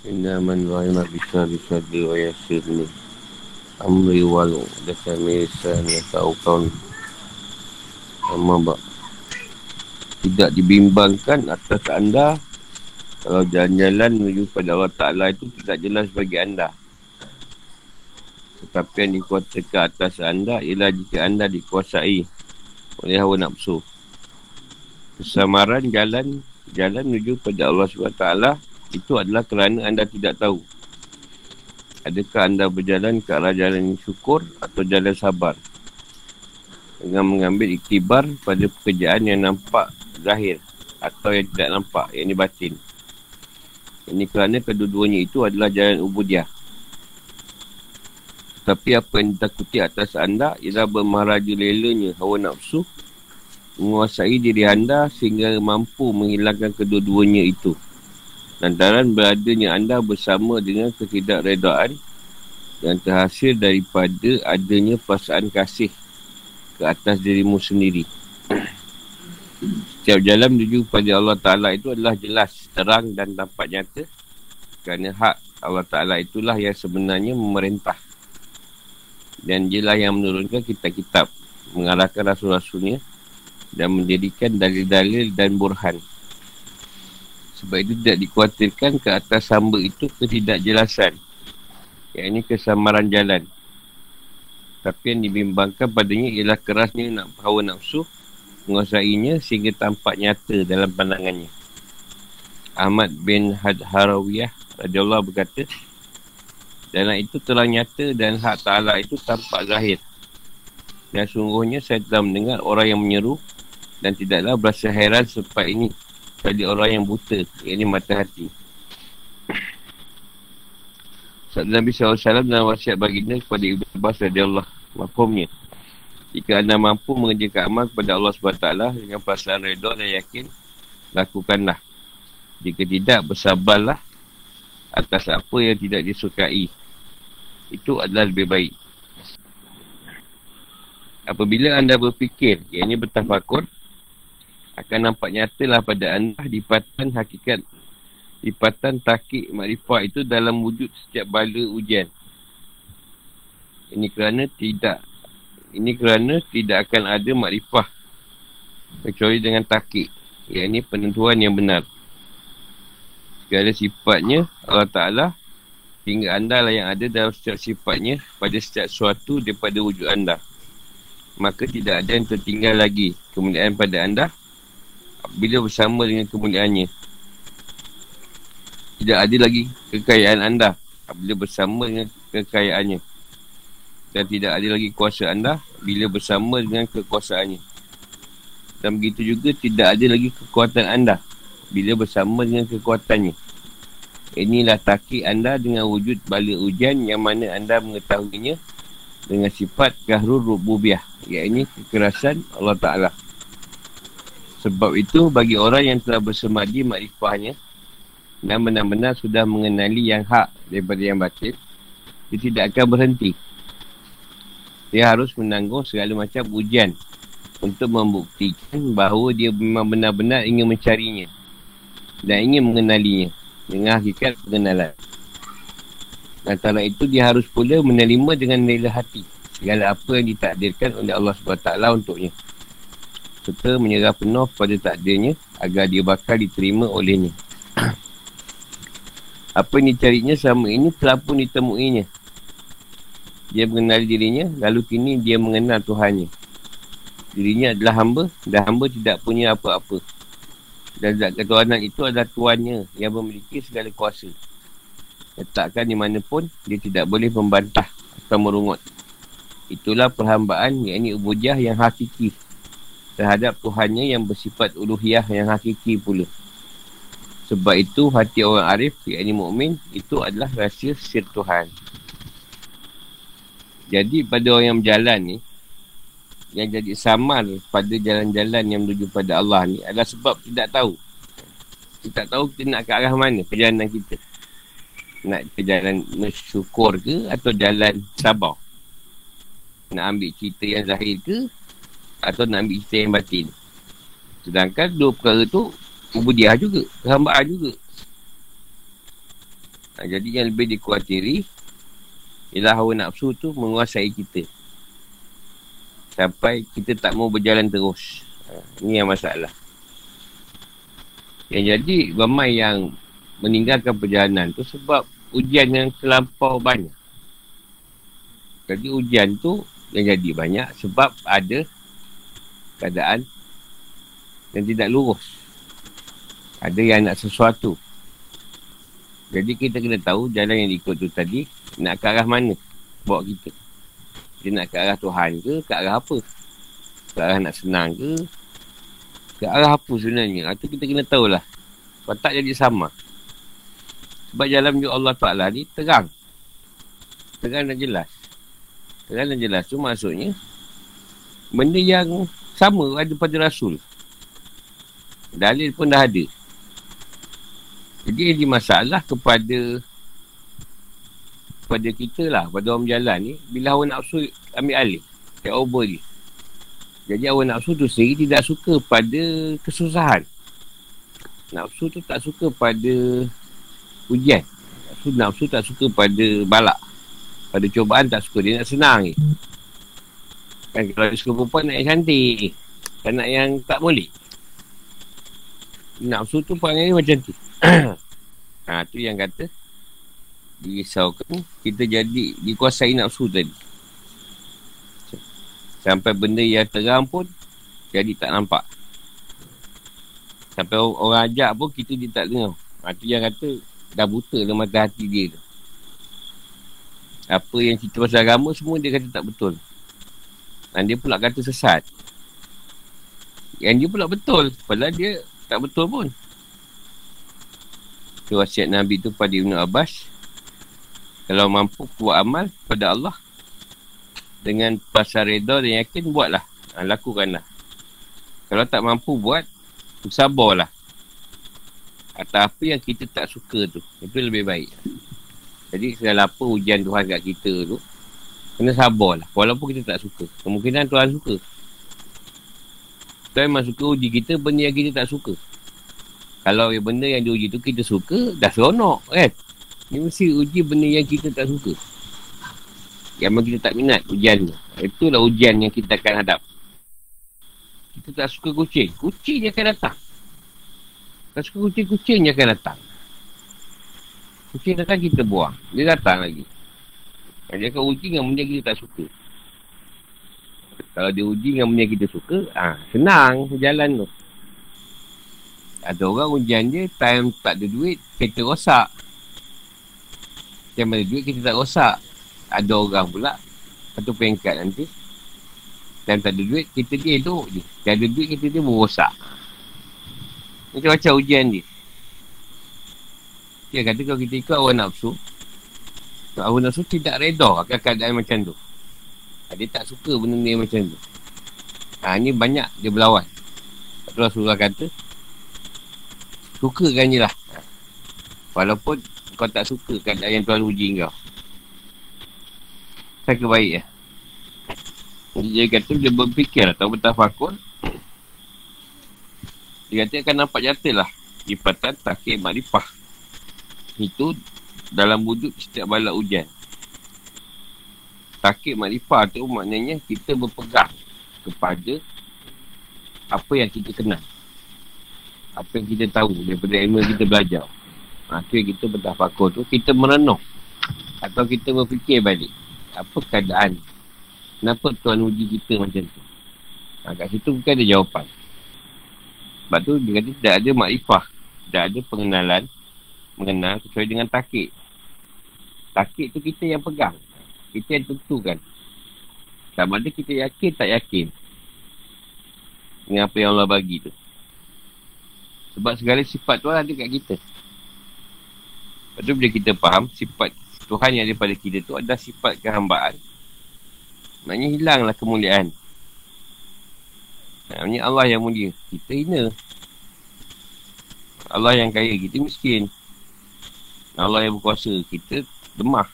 Inna man rahimah bisa bisa diwayasir ni Amri walu Dasa mirisan Yasau kaun Sama bak Tidak dibimbangkan atas anda Kalau jalan-jalan menuju pada Allah Ta'ala itu Tidak jelas bagi anda. Tetapi yang dikuatkan atas anda Ialah jika anda dikuasai Oleh hawa nafsu. Kesamaran jalan Jalan menuju pada Allah SWT itu adalah kerana anda tidak tahu. Adakah anda berjalan ke arah jalan syukur atau jalan sabar? Dengan mengambil iktibar pada pekerjaan yang nampak zahir atau yang tidak nampak, yang ini batin. Ini kerana kedua-duanya itu adalah jalan ubudiah. Tapi apa yang ditakuti atas anda ialah bermaharaja lelanya hawa nafsu menguasai diri anda sehingga mampu menghilangkan kedua-duanya itu lantaran beradanya anda bersama dengan ketidakredaan yang terhasil daripada adanya perasaan kasih ke atas dirimu sendiri. Setiap jalan menuju kepada Allah Ta'ala itu adalah jelas, terang dan tampak nyata kerana hak Allah Ta'ala itulah yang sebenarnya memerintah dan dia yang menurunkan kitab-kitab mengarahkan rasul-rasulnya dan menjadikan dalil-dalil dan burhan sebab itu tidak dikuatirkan ke atas hamba itu ketidakjelasan. Ini kesamaran jalan. Tapi yang dibimbangkan padanya ialah kerasnya nak hawa nafsu menguasainya sehingga tampak nyata dalam pandangannya. Ahmad bin Had Harawiyah radhiyallahu berkata, dalam itu telah nyata dan hak Ta'ala itu tampak zahir. Dan sungguhnya saya telah mendengar orang yang menyeru dan tidaklah berasa heran sebab ini pada orang yang buta. Yang ini mata hati. Sabda Nabi SAW dalam wasiat baginda kepada Ibn Abbas Allah Mafhumnya Jika anda mampu mengerjakan amal kepada Allah SWT Dengan perasaan redha dan yakin Lakukanlah. Jika tidak bersabarlah Atas apa yang tidak disukai. Itu adalah lebih baik. Apabila anda berfikir Yang ini bertafakur akan nampak nyatalah pada anda lipatan hakikat lipatan takik makrifah itu dalam wujud setiap bala ujian. Ini kerana tidak ini kerana tidak akan ada makrifah kecuali dengan takik. Yang ini penentuan yang benar. Segala sifatnya Allah Ta'ala hingga anda lah yang ada dalam setiap sifatnya pada setiap suatu daripada wujud anda. Maka tidak ada yang tertinggal lagi kemuliaan pada anda bila bersama dengan kemuliaannya. Tidak ada lagi kekayaan anda bila bersama dengan kekayaannya. Dan tidak ada lagi kuasa anda bila bersama dengan kekuasaannya. Dan begitu juga tidak ada lagi kekuatan anda bila bersama dengan kekuatannya. Inilah takik anda dengan wujud bala ujian yang mana anda mengetahuinya dengan sifat kahrul rububiah. Iaitu kekerasan Allah Ta'ala. Sebab itu bagi orang yang telah bersemadi makrifahnya dan benar-benar sudah mengenali yang hak daripada yang batil, dia tidak akan berhenti. Dia harus menanggung segala macam ujian untuk membuktikan bahawa dia memang benar-benar ingin mencarinya dan ingin mengenalinya dengan hakikat pengenalan. Antara itu dia harus pula menerima dengan rela hati segala apa yang ditakdirkan oleh Allah SWT untuknya serta menyerah penuh pada takdirnya agar dia bakal diterima olehnya. Apa yang dicarinya selama ini telah pun ditemuinya. Dia mengenali dirinya, lalu kini dia mengenal Tuhannya. Dirinya adalah hamba dan hamba tidak punya apa-apa. Dan zat ketuhanan itu adalah Tuhannya yang memiliki segala kuasa. Letakkan di mana pun, dia tidak boleh membantah atau merungut. Itulah perhambaan, yang ini ubujah yang hakiki terhadap Tuhannya yang bersifat uluhiyah yang hakiki pula. Sebab itu hati orang arif, yakni mukmin itu adalah rahsia sir Tuhan. Jadi pada orang yang berjalan ni, yang jadi samar pada jalan-jalan yang menuju pada Allah ni adalah sebab tidak tahu. Kita tak tahu kita nak ke arah mana perjalanan kita. Nak ke jalan syukur ke atau jalan sabar. Nak ambil cerita yang zahir ke atau nak ambil cerita yang batin. Sedangkan dua perkara tu ubudiah juga, kehambaan juga. Ha, jadi yang lebih dikuatiri ialah hawa nafsu tu menguasai kita. Sampai kita tak mau berjalan terus. Ha, ini yang masalah. Yang jadi ramai yang meninggalkan perjalanan tu sebab ujian yang terlampau banyak. Jadi ujian tu yang jadi banyak sebab ada keadaan yang tidak lurus. Ada yang nak sesuatu. Jadi kita kena tahu jalan yang diikut tu tadi nak ke arah mana bawa kita. Dia nak ke arah Tuhan ke, ke arah apa? Ke arah nak senang ke? Ke arah apa sebenarnya? Itu kita kena tahulah. Kalau tak jadi sama. Sebab jalan menuju Allah Ta'ala ni terang. Terang dan jelas. Terang dan jelas tu maksudnya benda yang sama ada pada Rasul. Dalil pun dah ada. Jadi ini masalah kepada kepada kita lah, pada orang jalan ni, bila hawa nafsu ambil alih, take over dia. Jadi hawa nafsu tu sendiri tidak suka pada kesusahan. Nafsu tu tak suka pada ujian. Nafsu, nafsu tak suka pada balak. Pada cubaan tak suka, dia nak senang ni. Kan kalau dia suka perempuan nak yang cantik. Tak nak yang tak boleh. Nafsu tu perangai macam tu. ha, tu yang kata dirisaukan kita jadi dikuasai nafsu tadi. Sampai benda yang terang pun jadi tak nampak. Sampai orang ajak pun kita dia tak dengar. Ha, tu yang kata dah buta dalam mata hati dia tu. Apa yang cerita pasal agama semua dia kata tak betul. Dan dia pula kata sesat. Yang dia pula betul. Padahal dia tak betul pun. Itu wasiat Nabi tu pada Ibn Abbas. Kalau mampu buat amal pada Allah. Dengan pasal reda dan yakin, buatlah. Ha, lakukanlah. Kalau tak mampu buat, sabarlah. Atau apa yang kita tak suka tu. Itu lebih baik. Jadi segala apa ujian Tuhan kat kita tu, kena sabarlah. Walaupun kita tak suka. Kemungkinan Tuhan suka. Tuhan memang suka uji kita benda yang kita tak suka. Kalau yang benda yang diuji tu kita suka, dah seronok kan? Ni mesti uji benda yang kita tak suka. Yang memang kita tak minat ujian tu. Itulah ujian yang kita akan hadap. Kita tak suka kucing. Kucing yang akan datang. Tak suka kucing, kucing yang akan datang. Kucing datang kita buang. Dia datang lagi. Dia akan uji dengan benda kita tak suka. Kalau dia uji dengan benda kita suka, ah senang jalan tu. Ada orang ujian dia Time tak ada duit Kereta rosak. Time ada duit Kita tak rosak. Ada orang pula Satu peringkat nanti. Time tak ada duit Kita dia tu je. Ada duit Kita dia merosak Macam-macam ujian dia. Dia kata kalau kita ikut awal nafsu Awal nafsu tidak reda Akan keadaan macam tu. Dia tak suka benda ni macam tu. Ha, ni banyak dia berlawan. Rasulullah kata Sukakan je lah. Walaupun kau tak suka keadaan yang Tuhan uji kau. Saya kebaik ya. Dia kata dia berfikir atau bertafakur Dia kata akan nampak nyata lah. Lipatan takir makrifah Itu dalam wujud setiap balak ujian Takik makrifah tu maknanya kita berpegang kepada apa yang kita kenal apa yang kita tahu daripada ilmu yang kita belajar. Ha, tu yang kita bertafakur tu, kita merenung. Atau kita berfikir balik. Apa keadaan? Kenapa Tuhan uji kita macam tu? Ha, kat situ bukan ada jawapan. Sebab tu dia kata tidak ada makrifah. Tidak ada pengenalan. Mengenal sesuai dengan takik. Takik tu kita yang pegang. Kita yang tentukan. Sama ada kita yakin tak yakin. Dengan apa yang Allah bagi tu. Sebab segala sifat Tuhan ada kat kita. Lepas tu bila kita faham, sifat Tuhan yang ada pada kita tu adalah sifat kehambaan. Maknanya hilanglah kemuliaan. Maknanya Allah yang mulia. Kita hina. Allah yang kaya, kita miskin. Allah yang berkuasa, kita lemah.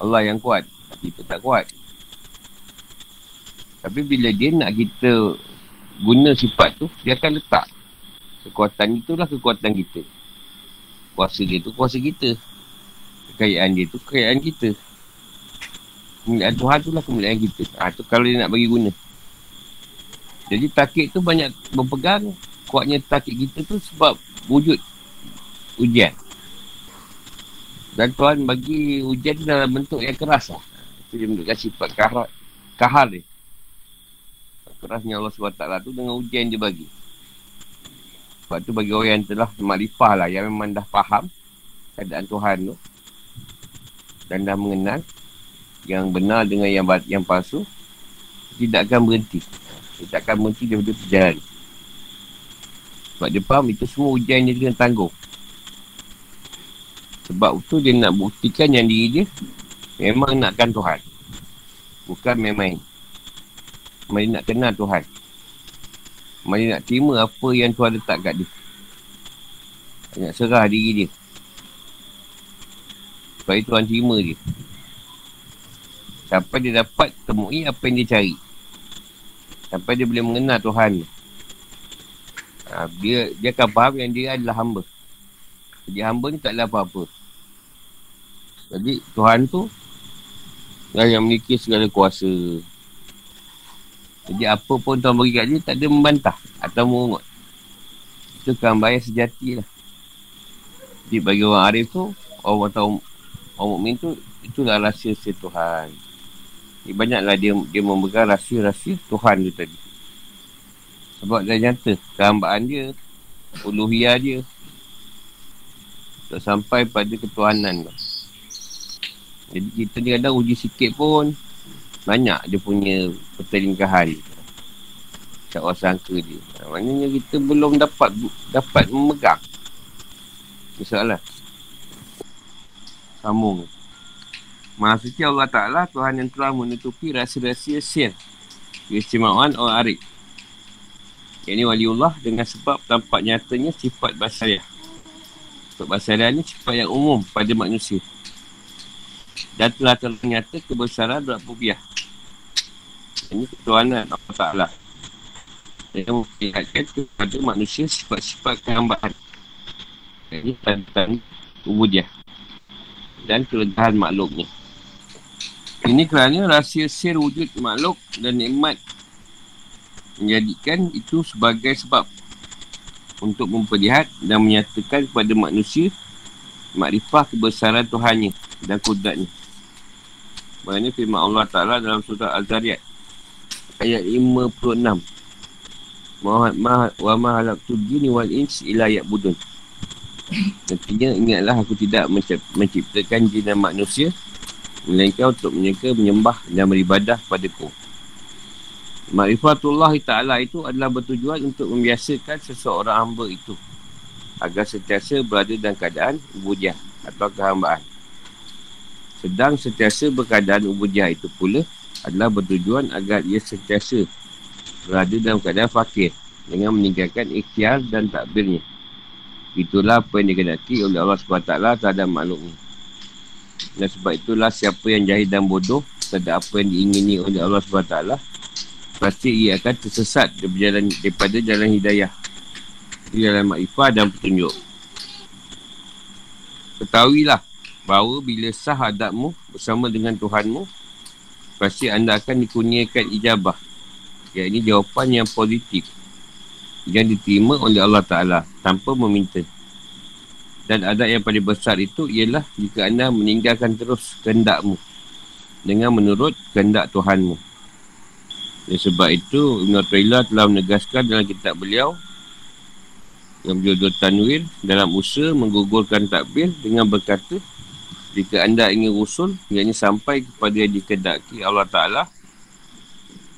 Allah yang kuat, kita tak kuat. Tapi bila dia nak kita guna sifat tu, dia akan letak. Kekuatan itulah kekuatan kita. Kuasa dia tu kuasa kita. Kekayaan dia tu kekayaan kita. Kemuliaan Tuhan tu lah kemuliaan kita. Ha, tu kalau dia nak bagi guna. Jadi takik tu banyak berpegang. Kuatnya takik kita tu sebab wujud ujian. Dan Tuhan bagi ujian dalam bentuk yang keras lah. Itu dia menunjukkan sifat kahar, kahar dia. Kerasnya Allah SWT tu dengan ujian dia bagi. Sebab tu bagi orang yang telah makrifah lah. Yang memang dah faham keadaan Tuhan tu. Dan dah mengenal yang benar dengan yang yang palsu. Tidak akan berhenti. Tidak akan berhenti daripada perjalanan. Sebab dia faham itu semua ujian dia dengan tanggung. Sebab itu dia nak buktikan yang diri dia memang nakkan Tuhan. Bukan main-main. Mari nak kenal Tuhan. Mari nak terima apa yang Tuhan letak kat dia. Nak serah diri dia. Supaya Tuhan terima dia. Sampai dia dapat temui apa yang dia cari. Sampai dia boleh mengenal Tuhan. Ha, dia, dia akan faham yang dia adalah hamba. Jadi hamba ni tak adalah apa-apa. Jadi Tuhan tu yang, yang memiliki segala kuasa. Jadi apa pun Tuhan bagi kat dia tak ada membantah atau mengungut. Itu kan bayar sejati lah. Jadi bagi orang Arif tu, orang tahu orang mukmin tu, itulah rahsia si Tuhan. Jadi banyaklah dia dia memegang rahsia-rahsia Tuhan tu tadi. Sebab dah nyata kehambaan dia, uluhiyah dia. Tak sampai pada ketuhanan tu. Jadi kita ni kadang uji sikit pun Banyak dia punya pertelingkahan Tak sangka dia. Maknanya kita belum dapat Dapat memegang. Masalah. Sambung. Maksudnya Allah Ta'ala Tuhan yang telah menutupi rasa-rasa sir Keistimewaan orang Arif Yang ini waliullah dengan sebab tampak nyatanya sifat basariah. Sifat basariah ni sifat yang umum pada manusia dan telah ternyata kebesaran dan rupiah. Ini ketuanan Allah Ta'ala. Yang memperlihatkan kepada manusia sifat-sifat kehambaan. Ini tentang ubudiah. Dan kelegahan makhluknya. Ini kerana rahsia sir wujud makhluk dan nikmat menjadikan itu sebagai sebab untuk memperlihat dan menyatakan kepada manusia makrifah kebesaran Tuhannya dan kudratnya. Maksudnya firman Allah Ta'ala dalam surah Al-Zariyat Ayat 56 Muhammad ma wa ma halaktu jini wal ins ila budun. Artinya ingatlah aku tidak menciptakan jin dan manusia Melainkan untuk menyeka, menyembah dan beribadah padaku Ma'rifatullah Ta'ala itu adalah bertujuan untuk membiasakan seseorang hamba itu Agar sentiasa berada dalam keadaan ubudiah atau kehambaan sedang sentiasa berkeadaan ubudiyah itu pula adalah bertujuan agar ia sentiasa berada dalam keadaan fakir dengan meninggalkan ikhtiar dan takbirnya. Itulah apa yang dikenaki oleh Allah SWT terhadap makhluknya. Dan sebab itulah siapa yang jahil dan bodoh terhadap apa yang diingini oleh Allah SWT pasti ia akan tersesat daripada jalan, daripada jalan hidayah. Dalam makrifah dan petunjuk. Ketahuilah bahawa bila sah adabmu bersama dengan Tuhanmu, pasti anda akan dikurniakan ijabah. Ya, ini jawapan yang positif yang diterima oleh Allah Ta'ala tanpa meminta. Dan adab yang paling besar itu ialah jika anda meninggalkan terus kehendakmu dengan menurut kehendak Tuhanmu. Dan sebab itu, Ibn Atta'illah telah menegaskan dalam kitab beliau yang berjudul Tanwir dalam usaha menggugurkan takbir dengan berkata jika anda ingin usul Yang sampai kepada yang dikedaki Allah Ta'ala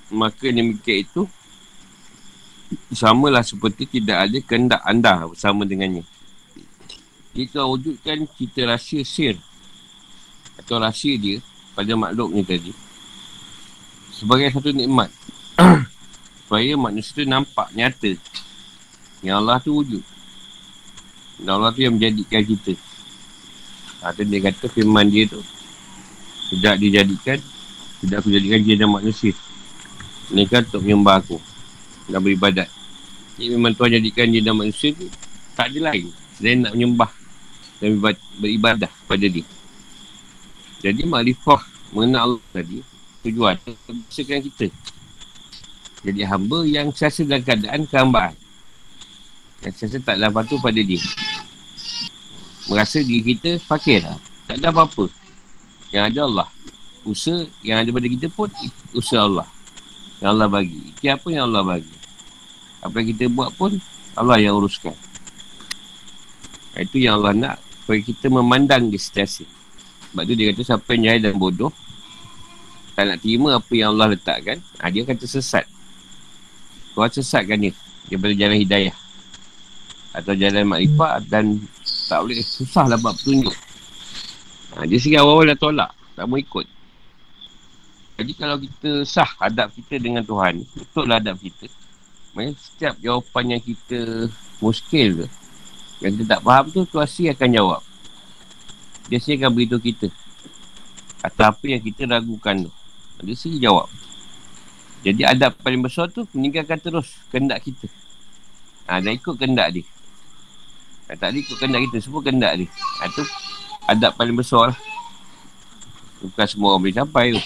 Maka demikian itu Samalah seperti tidak ada kehendak anda bersama dengannya. Jika wujudkan kita rahsia sir Atau rahsia dia pada makhluk ni tadi Sebagai satu nikmat. Supaya manusia tu nampak nyata Yang Allah tu wujud. Dan Allah tu yang menjadikan kita Tu dia kata firman dia tu Tidak dijadikan Tidak aku jadikan dia dan manusia kan untuk menyembah aku Dan beribadat Jadi memang Tuhan jadikan dia dan manusia tu Tak ada lain Selain nak menyembah dan beribadah pada dia. Jadi makrifah mengenal Allah tadi tujuan membersihkan kita. Jadi hamba yang sesa dalam keadaan kehambaan. Yang sesa tak dalam patuh pada dia. Merasa diri kita fakir lah. Tak ada apa-apa. Yang ada Allah. Usaha yang ada pada kita pun usaha Allah. Yang Allah bagi. Itu apa yang Allah bagi. Apa yang kita buat pun Allah yang uruskan. Itu yang Allah nak supaya kita memandang di setiasa. Sebab tu dia kata siapa yang jahil dan bodoh tak nak terima apa yang Allah letakkan, ha, dia akan tersesat. Kau sesatkan dia daripada jalan hidayah. Atau jalan makrifat dan tak boleh susah lah buat petunjuk. Ha, dia sendiri awal-awal dah tolak. Tak mau ikut. Jadi kalau kita sah hadap kita dengan Tuhan, betullah hadap kita. Maksudnya setiap jawapan yang kita muskil ke, yang kita tak faham tu, Tuhan si akan jawab. Dia si akan beritahu kita. Atau apa yang kita ragukan tu. Dia sendiri jawab. Jadi adab paling besar tu meninggalkan terus kendak kita. Ha, dan ikut kendak dia. Ha, tak ada ikut kendak kita, semua kendak dia. Ha, tu adab paling besar lah. Bukan semua orang boleh sampai tu.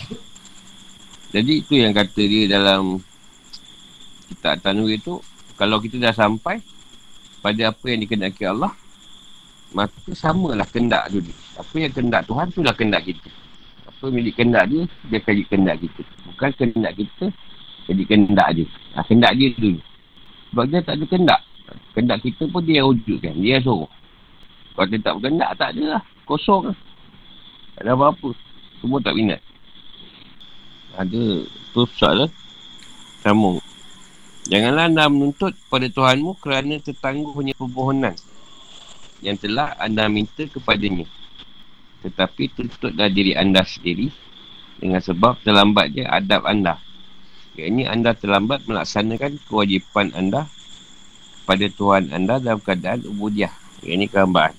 Jadi itu yang kata dia dalam kitab Tanur itu, kalau kita dah sampai pada apa yang dikenaki Allah, maka samalah kendak tu dia. Apa yang kendak Tuhan tu lah kendak kita apa milik kendak dia, dia akan jadi kendak kita. Bukan kendak kita, jadi kendak dia. Ha, kendak dia dulu. Sebab dia tak ada kendak. Kendak kita pun dia yang wujudkan. Dia yang suruh. Kalau dia tak berkendak, tak ada lah. Kosong lah. Tak ada apa-apa. Semua tak minat. Ada. Tu soalan. Sambung. Janganlah anda menuntut pada Tuhanmu kerana tertangguhnya permohonan yang telah anda minta kepadanya. Tetapi tutuplah diri anda sendiri dengan sebab terlambatnya adab anda. Ini anda terlambat melaksanakan kewajipan anda pada Tuhan anda dalam keadaan ubudiah. Ini kehambaan.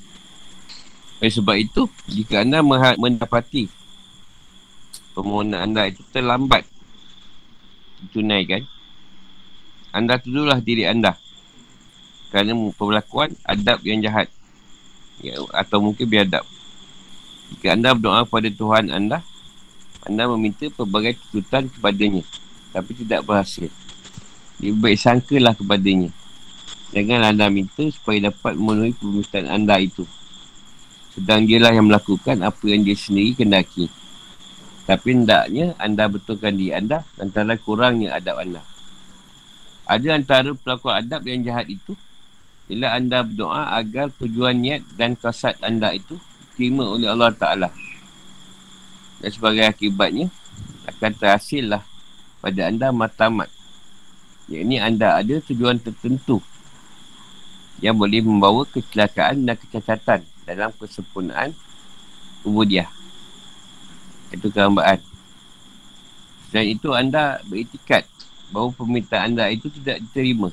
Oleh sebab itu, jika anda mendapati permohonan anda itu terlambat ditunaikan, anda tuduhlah diri anda kerana perlakuan adab yang jahat ya, atau mungkin biadab. Jika anda berdoa kepada Tuhan anda, anda meminta pelbagai tuntutan kepadanya. Tapi tidak berhasil. Dia baik sangkalah kepadanya. Janganlah anda minta supaya dapat memenuhi permintaan anda itu. Sedang dialah yang melakukan apa yang dia sendiri kendaki. Tapi hendaknya anda betulkan diri anda antara kurangnya adab anda. Ada antara pelaku adab yang jahat itu bila anda berdoa agar tujuan niat dan kasat anda itu diterima oleh Allah Ta'ala. Dan sebagai akibatnya, akan terhasillah pada anda matamat. Yang ini anda ada tujuan tertentu yang boleh membawa kecelakaan dan kecacatan dalam kesempurnaan ubudiah. Itu kehambaan. Dan itu anda beritikat bahawa permintaan anda itu tidak diterima.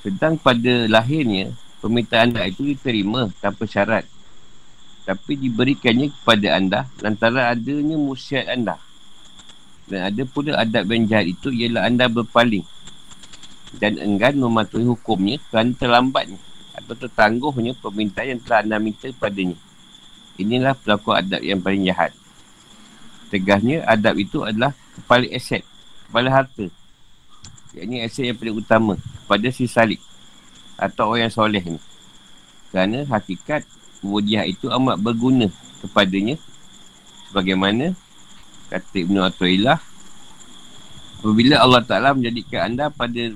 Sedang pada lahirnya, permintaan anda itu diterima tanpa syarat tapi diberikannya kepada anda lantaran adanya musiat anda. Dan ada pula adab yang jahat itu ialah anda berpaling dan enggan mematuhi hukumnya kerana terlambatnya atau tertangguhnya permintaan yang telah anda minta padanya. Inilah pelaku adab yang paling jahat. Tegasnya adab itu adalah kepala aset, kepala harta. Yang ini aset yang paling utama kepada si salik atau orang yang soleh ni. Kerana hakikat Mudiah itu amat berguna kepadanya sebagaimana kata Ibn Atulillah apabila Allah Ta'ala menjadikan anda pada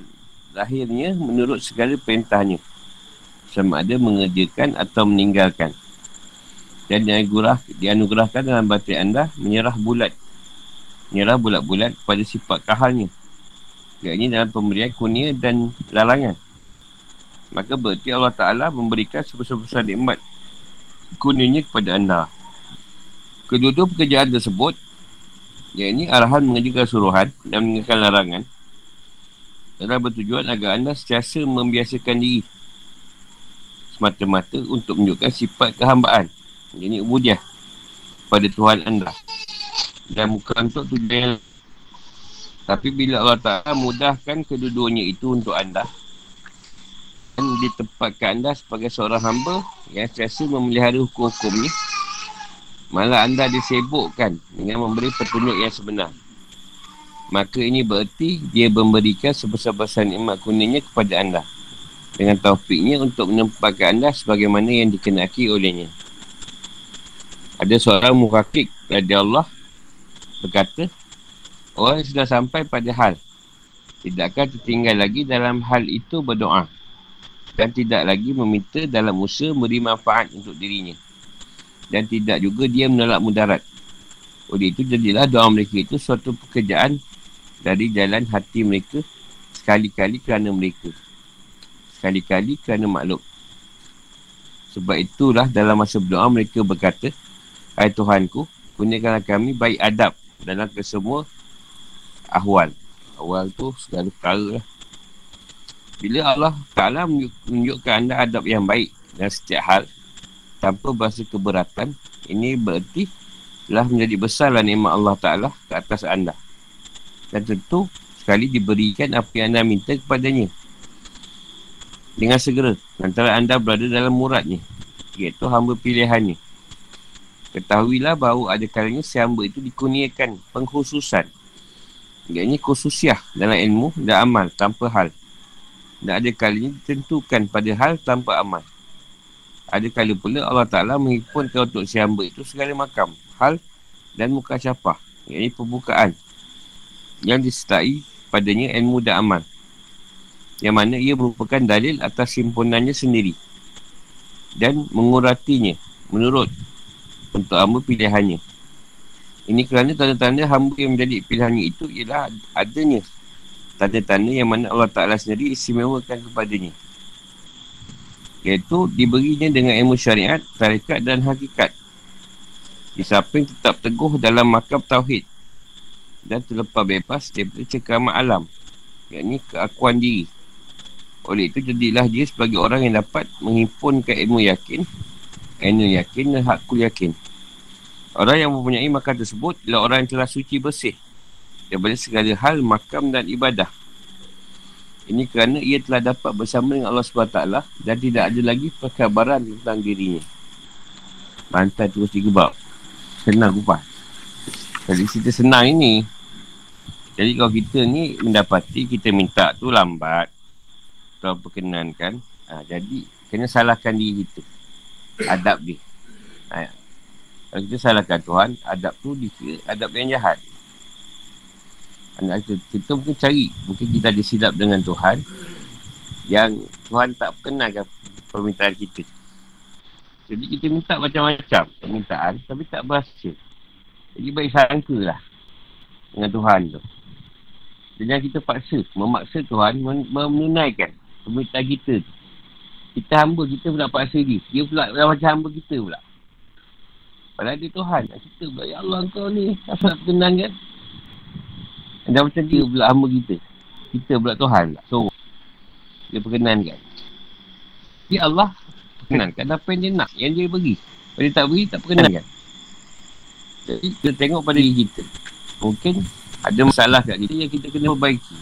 lahirnya menurut segala perintahnya sama ada mengerjakan atau meninggalkan. Dan dianugerah, dianugerahkan dalam batin anda menyerah bulat. Menyerah bulat-bulat pada sifat kahalnya. Yang ini dalam pemberian kunia dan larangan. Maka berarti Allah Ta'ala memberikan sebesar-besar nikmat kuningnya kepada anda. Kedua-dua pekerjaan tersebut, yang ini arahan mengerjakan suruhan dan meninggalkan larangan, adalah bertujuan agar anda setiasa membiasakan diri semata-mata untuk menunjukkan sifat kehambaan. Ini ubudiah pada Tuhan anda. Dan bukan untuk tujuan Tapi bila Allah Ta'ala mudahkan kedua-duanya itu untuk anda, ditempatkan anda sebagai seorang hamba yang sentiasa memelihara hukum-hukumnya malah anda disebukkan dengan memberi petunjuk yang sebenar maka ini bererti dia memberikan sebesar-besar nikmat kuningnya kepada anda dengan taufiknya untuk menempatkan anda sebagaimana yang dikenaki olehnya ada seorang muhakik dari Allah berkata orang yang sudah sampai pada hal tidakkah tertinggal lagi dalam hal itu berdoa dan tidak lagi meminta dalam usaha memberi manfaat untuk dirinya. Dan tidak juga dia menolak mudarat. Oleh itu, jadilah doa mereka itu suatu pekerjaan dari jalan hati mereka sekali-kali kerana mereka. Sekali-kali kerana makhluk. Sebab itulah dalam masa berdoa mereka berkata, Hai Tuhanku, kurniakanlah kami baik adab dalam kesemua ahwal. Ahwal tu segala perkara lah. Bila Allah Ta'ala menunjukkan anda adab yang baik dan setiap hal tanpa berasa keberatan, ini berarti telah menjadi besarlah nikmat Allah Ta'ala ke atas anda. Dan tentu sekali diberikan apa yang anda minta kepadanya. Dengan segera, antara anda berada dalam muradnya, iaitu hamba pilihannya. Ketahuilah bahawa ada kalanya si hamba itu dikurniakan pengkhususan. Iaitu khususiah dalam ilmu dan amal tanpa hal. Dan ada kalinya ditentukan pada hal tanpa amal. Ada kali pula Allah Ta'ala menghimpunkan untuk si hamba itu segala makam, hal dan muka syafah. Ini pembukaan yang disertai padanya ilmu dan amal. Yang mana ia merupakan dalil atas simpunannya sendiri. Dan menguratinya menurut untuk hamba pilihannya. Ini kerana tanda-tanda hamba yang menjadi pilihannya itu ialah adanya tanda-tanda yang mana Allah Ta'ala sendiri istimewakan kepadanya. Iaitu diberinya dengan ilmu syariat, tarikat dan hakikat. Di samping tetap teguh dalam makam tauhid dan terlepas bebas daripada cekaman alam. Yang ini keakuan diri. Oleh itu jadilah dia sebagai orang yang dapat menghimpunkan ilmu yakin, ilmu yakin dan hakul yakin. Orang yang mempunyai makam tersebut ialah orang yang telah suci bersih daripada segala hal makam dan ibadah. Ini kerana ia telah dapat bersama dengan Allah SWT dan tidak ada lagi perkabaran tentang dirinya. Bantai terus tiga bab. Senang kupas. Jadi cerita senang ini. Jadi kalau kita ni mendapati kita minta tu lambat. Tuan perkenankan. Ha, jadi kena salahkan diri kita. Adab dia. Ha, kalau kita salahkan Tuhan, adab tu dikira adab yang jahat. Anak kita, kita mungkin cari Mungkin kita ada silap dengan Tuhan Yang Tuhan tak perkenalkan Permintaan kita Jadi kita minta macam-macam Permintaan Tapi tak berhasil Jadi baik sangka lah Dengan Tuhan tu Dan kita paksa Memaksa Tuhan Menunaikan Permintaan kita Kita hamba kita pula paksa dia Dia pula macam hamba kita pula Padahal dia Tuhan Kita pula Ya Allah kau ni Tak nak perkenalkan dan macam dia pula hamba kita. Kita pula Tuhan tak. So, dia perkenankan. Ya Allah perkenankan apa yang dia nak. Yang dia beri. Kalau dia tak beri, tak perkenankan. Jadi, kita tengok pada diri kita. Mungkin ada masalah kat kita yang kita kena perbaiki.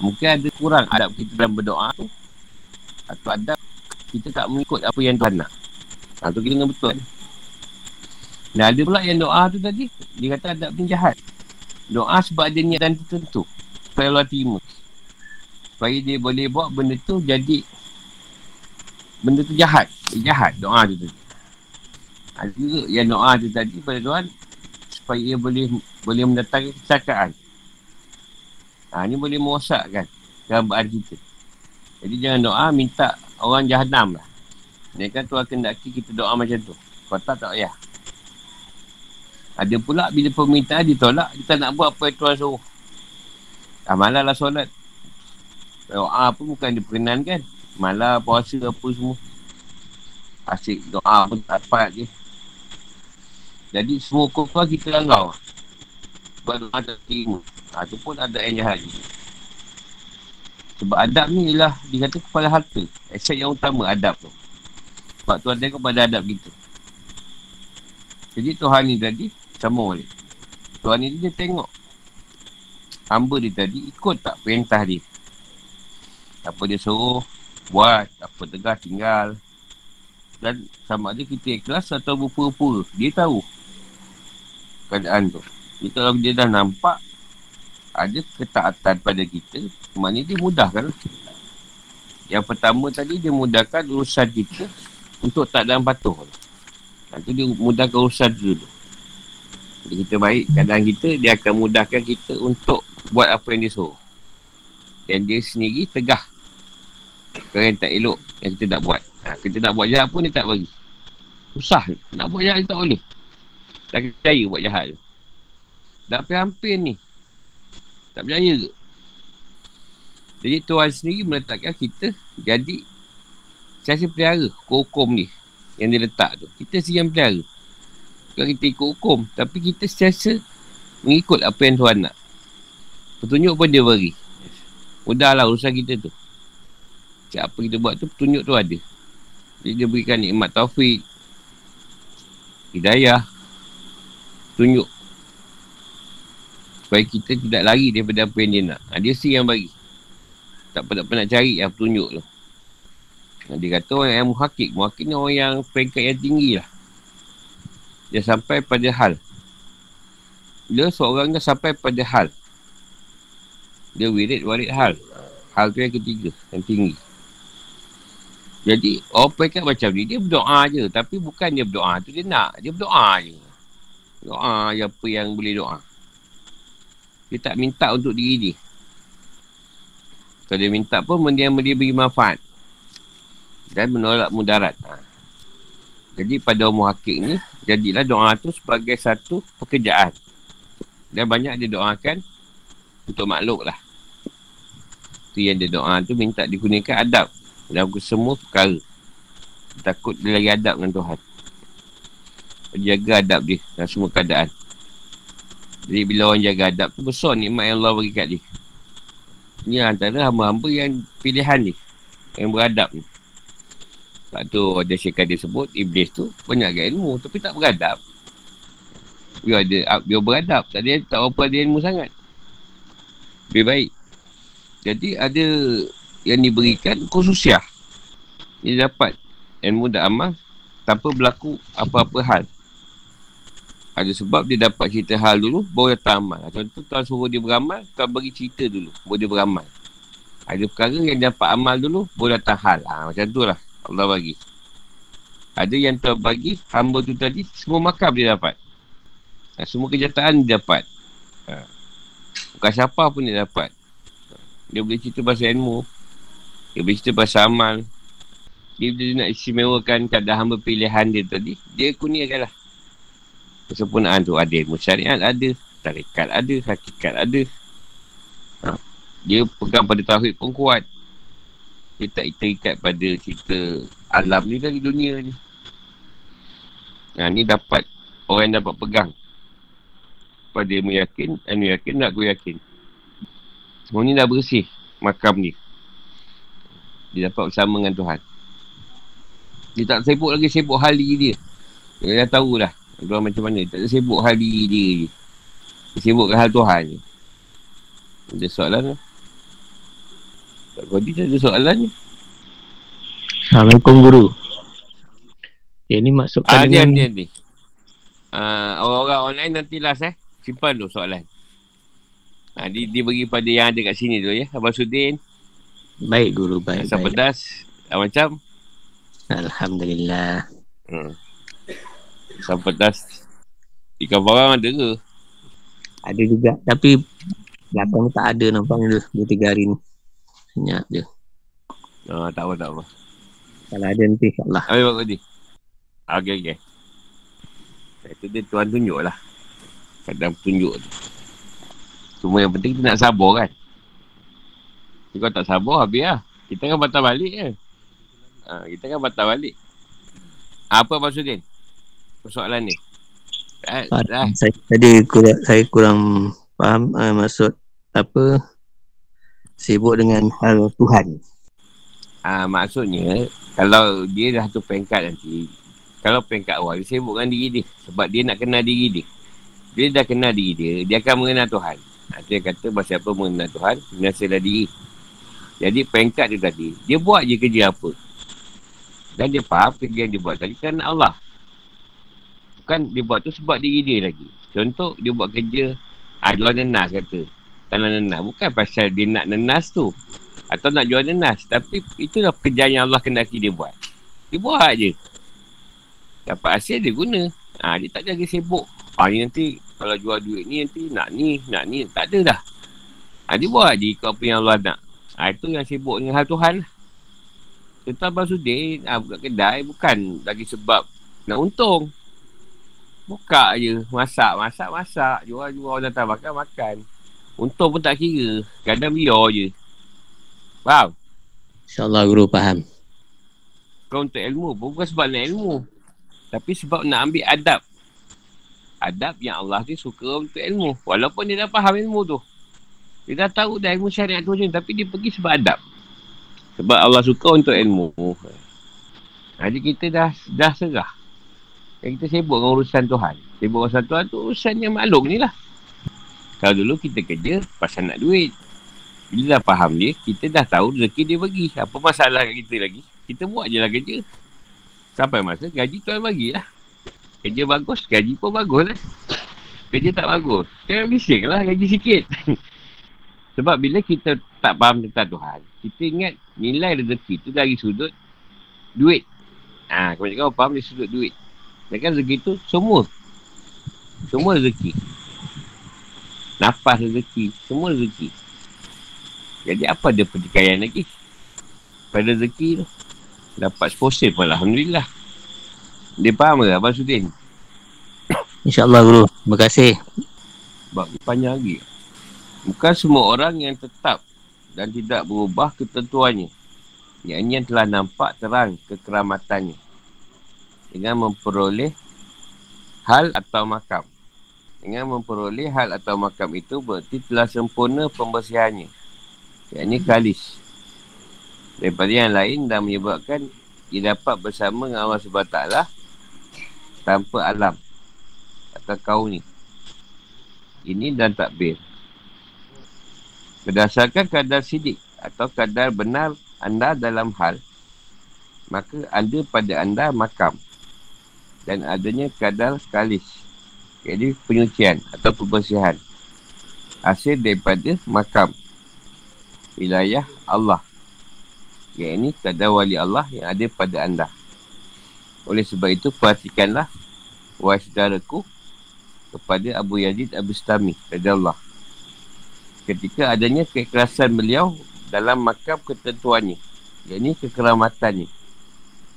Mungkin ada kurang adab kita dalam berdoa tu. Atau adab kita tak mengikut apa yang Tuhan nak. Ha, tu kita kena betul. Dan ada pula yang doa tu tadi, dia kata adab ni jahat. Doa sebab ada niat dan tertentu Supaya Allah terima Supaya dia boleh buat benda tu jadi Benda tu jahat Jahat doa tu tadi Ada juga yang doa tu tadi pada Tuhan Supaya dia boleh Boleh mendatangkan kecelakaan ha, Ini boleh merosakkan Kehabaan kita Jadi jangan doa minta orang jahannam lah Ini kan Tuhan kendaki kita doa macam tu Kalau tak tak payah ada pula bila permintaan ditolak, kita nak buat apa yang Tuhan suruh. Ah, malah lah solat. Doa pun bukan diperkenankan. Malah puasa apa semua. Asyik doa pun tak dapat je. Jadi semua kufar kita langgar. Sebab doa tak terima. Ha, tu pun ada yang jahat je. Sebab adab ni ialah dikata kepala harta. Aset yang utama adab tu. Sebab Tuhan tengok pada adab kita. Jadi Tuhan ni tadi sama balik. Tuhan ni dia tengok. Hamba dia tadi ikut tak perintah dia. Apa dia suruh, buat. Apa tegah tinggal. Dan sama ada kita ikhlas atau berpura-pura. Dia tahu keadaan tu. Jadi kalau dia dah nampak ada ketaatan pada kita, maknanya dia mudahkan. Yang pertama tadi dia mudahkan urusan kita untuk tak dalam patuh. Nanti dia mudahkan urusan dulu. Jadi kita baik keadaan kita, dia akan mudahkan kita untuk buat apa yang dia suruh. Dan dia sendiri tegah. Kalau yang tak elok, yang kita nak buat. Ha, kita nak buat jahat pun dia tak bagi. Susah. Nak buat jahat dia tak boleh. Tak percaya buat jahat tu. Dah hampir-hampir ni. Tak percaya ke? Jadi Tuhan sendiri meletakkan kita jadi saya pelihara hukum ni yang dia letak tu. Kita sendiri yang pelihara. Kalau kita ikut hukum. Tapi kita sentiasa mengikut apa yang Tuhan nak. Petunjuk pun dia beri. Mudahlah urusan kita tu. Apa kita buat tu, petunjuk tu ada. Jadi dia berikan nikmat taufik. Hidayah tunjuk supaya kita tidak lari daripada apa yang dia nak. Ha, dia sendiri yang bagi. Tak pernah nak cari yang tunjuk tu. Ha, dia kata orang yang muhakik. Muhakik ni orang yang peringkat yang tinggi lah. Dia sampai pada hal. Dia seorang dah sampai pada hal. Dia wirid warid hal. Hal tu yang ketiga. Yang tinggi. Jadi orang peringkat macam ni dia berdoa je. Tapi bukan dia berdoa tu dia nak. Dia berdoa je. Doa je apa yang boleh doa. Dia tak minta untuk diri dia. Kalau dia minta pun benda yang boleh beri manfaat. Dan menolak mudarat. Ha. Jadi pada umur hakik ni, jadilah doa tu sebagai satu pekerjaan. Dan banyak dia doakan untuk makhluk lah. Tu yang dia doa tu minta digunakan adab. Dalam semua perkara. Takut dia lagi adab dengan Tuhan jaga adab dia dalam semua keadaan. Jadi bila orang jaga adab tu besar nikmat yang Allah bagi kat dia. Ini antara hamba-hamba yang pilihan ni. Yang beradab ni. Sebab tu ada syekh dia sebut Iblis tu banyak agak ilmu tapi tak beradab. Dia ada dia beradab. Tak ada tak apa ada ilmu sangat. Lebih baik. Jadi ada yang diberikan khususiah. Dia dapat ilmu dan amal tanpa berlaku apa-apa hal. Ada sebab dia dapat cerita hal dulu, baru datang amal. Contoh, tuan suruh dia beramal, tuan bagi cerita dulu, baru dia beramal. Ada perkara yang dapat amal dulu, baru datang hal. Ha, macam tu lah Allah bagi. Ada yang tuan bagi, hamba tu tadi, semua makam dia dapat. Ha, semua kenyataan dia dapat. Ha. Bukan siapa pun dia dapat. Dia boleh cerita pasal ilmu. Dia boleh cerita pasal amal. Dia, dia nak istimewakan keadaan hamba pilihan dia tadi, dia kurniakan lah kesempurnaan tu ada ilmu syariat ada tarikat ada hakikat ada. Ha. dia pegang pada tauhid pun kuat. Dia tak terikat pada cerita alam ni dari dunia ni. Ha, ni dapat orang dapat pegang. Pada ilmu yakin ilmu yakin nak gue yakin. Semua ni dah bersih makam ni. Dia dapat bersama dengan Tuhan. Dia tak sibuk lagi sibuk hal diri dia. Dia dah tahu dah Tuhan macam mana? Tak ada sibuk hal diri dia je. Dia sibukkan hal Tuhan je. Ada soalan lah. Tak kau tak ada soalan je. Assalamualaikum Guru. Ya ni masukkan ah, dengan... Dia, dia. Uh, orang-orang online nanti last eh. Simpan tu soalan. Ha, dia, dia bagi pada yang ada kat sini tu ya. Abang Sudin. Baik Guru, baik. Asam pedas. Ah, macam? Alhamdulillah. Hmm. Sampai pedas Ikan barang ada ke? Ada juga. Tapi Belakang tak ada nampak dia Dua tiga hari ni. Senyap je oh, Tak apa tak apa. Kalau ada nanti insyaAllah. Habis buat tadi? Okay okay Itu dia tuan tunjuk lah. Kadang tunjuk tu. Cuma yang penting kita nak sabar kan? Kalau tak sabar habis lah. Kita kan batal balik kan? Ha, Kita kan batal balik. Apa maksudnya persoalan ni. Ah, saya tadi kurang, saya kurang faham uh, maksud apa sibuk dengan hal Tuhan. Ah maksudnya kalau dia dah satu peringkat nanti kalau peringkat awal dia sibuk dengan diri dia sebab dia nak kenal diri dia. Dia dah kenal diri dia, dia akan mengenal Tuhan. Nanti dia kata bahasa apa mengenal Tuhan, mengenal diri. Jadi peringkat dia tadi, dia buat je kerja apa. Dan dia faham kerja yang dia buat tadi kerana Allah. Bukan dia buat tu sebab diri dia lagi. Contoh, dia buat kerja, ah, jual nenas kata. Tanah nenas. Bukan pasal dia nak nenas tu. Atau nak jual nenas. Tapi itulah kerja yang Allah kendaki dia buat. Dia buat je. Dapat hasil dia guna. Ha, dia tak jaga sibuk. Ha, ni nanti kalau jual duit ni nanti nak ni, nak ni. Tak ada dah. Ha, dia buat je ikut apa yang Allah nak. Ha, itu yang sibuk dengan hal Tuhan. Contoh Abang Sudin, ha, buka kedai bukan lagi sebab nak untung. Buka je. Masak, masak, masak. Jual-jual orang datang makan, makan. Untung pun tak kira. Kadang biar je. Faham? InsyaAllah guru faham. Kau untuk ilmu bukan sebab nak ilmu. Tapi sebab nak ambil adab. Adab yang Allah ni suka untuk ilmu. Walaupun dia dah faham ilmu tu. Dia dah tahu dah ilmu syariat tu macam Tapi dia pergi sebab adab. Sebab Allah suka untuk ilmu. Jadi kita dah dah serah. Dan kita sibuk dengan urusan Tuhan. Sibuk urusan Tuhan tu urusan yang maklum ni lah. Kalau dulu kita kerja pasal nak duit. Bila dah faham dia, kita dah tahu rezeki dia bagi. Apa masalah kita lagi? Kita buat je lah kerja. Sampai masa gaji tuan bagilah. Kerja bagus, gaji pun bagus lah. Kerja tak bagus. Jangan bising lah gaji sikit. Sebab bila kita tak faham tentang Tuhan, kita ingat nilai rezeki tu dari sudut duit. Ha, kebanyakan orang faham dari sudut duit. Sedangkan rezeki tu semua. Semua rezeki. Nafas rezeki. Semua rezeki. Jadi apa dia pertikaian lagi? Pada rezeki tu. Dapat sponsor pun Alhamdulillah. Dia faham ke Abang Sudin? InsyaAllah guru. Terima kasih. Sebab panjang lagi. Bukan semua orang yang tetap dan tidak berubah ketentuannya. Yang ini yang telah nampak terang kekeramatannya. Dengan memperoleh hal atau makam. Dengan memperoleh hal atau makam itu berarti telah sempurna pembersihannya. Ini kalis daripada yang lain dan menyebabkan dia dapat bersama dengan Allah SWT tanpa alam atau kau ni ini dan takbir berdasarkan kadar sidik atau kadar benar anda dalam hal maka ada pada anda makam dan adanya kadar kalis jadi penyucian atau pembersihan hasil daripada makam wilayah Allah yang ini kadar wali Allah yang ada pada anda. Oleh sebab itu, perhatikanlah wahai saudaraku kepada Abu Yazid Abu Stami, Allah. Ketika adanya keikhlasan beliau dalam makam ketentuannya, yang ini kekeramatannya.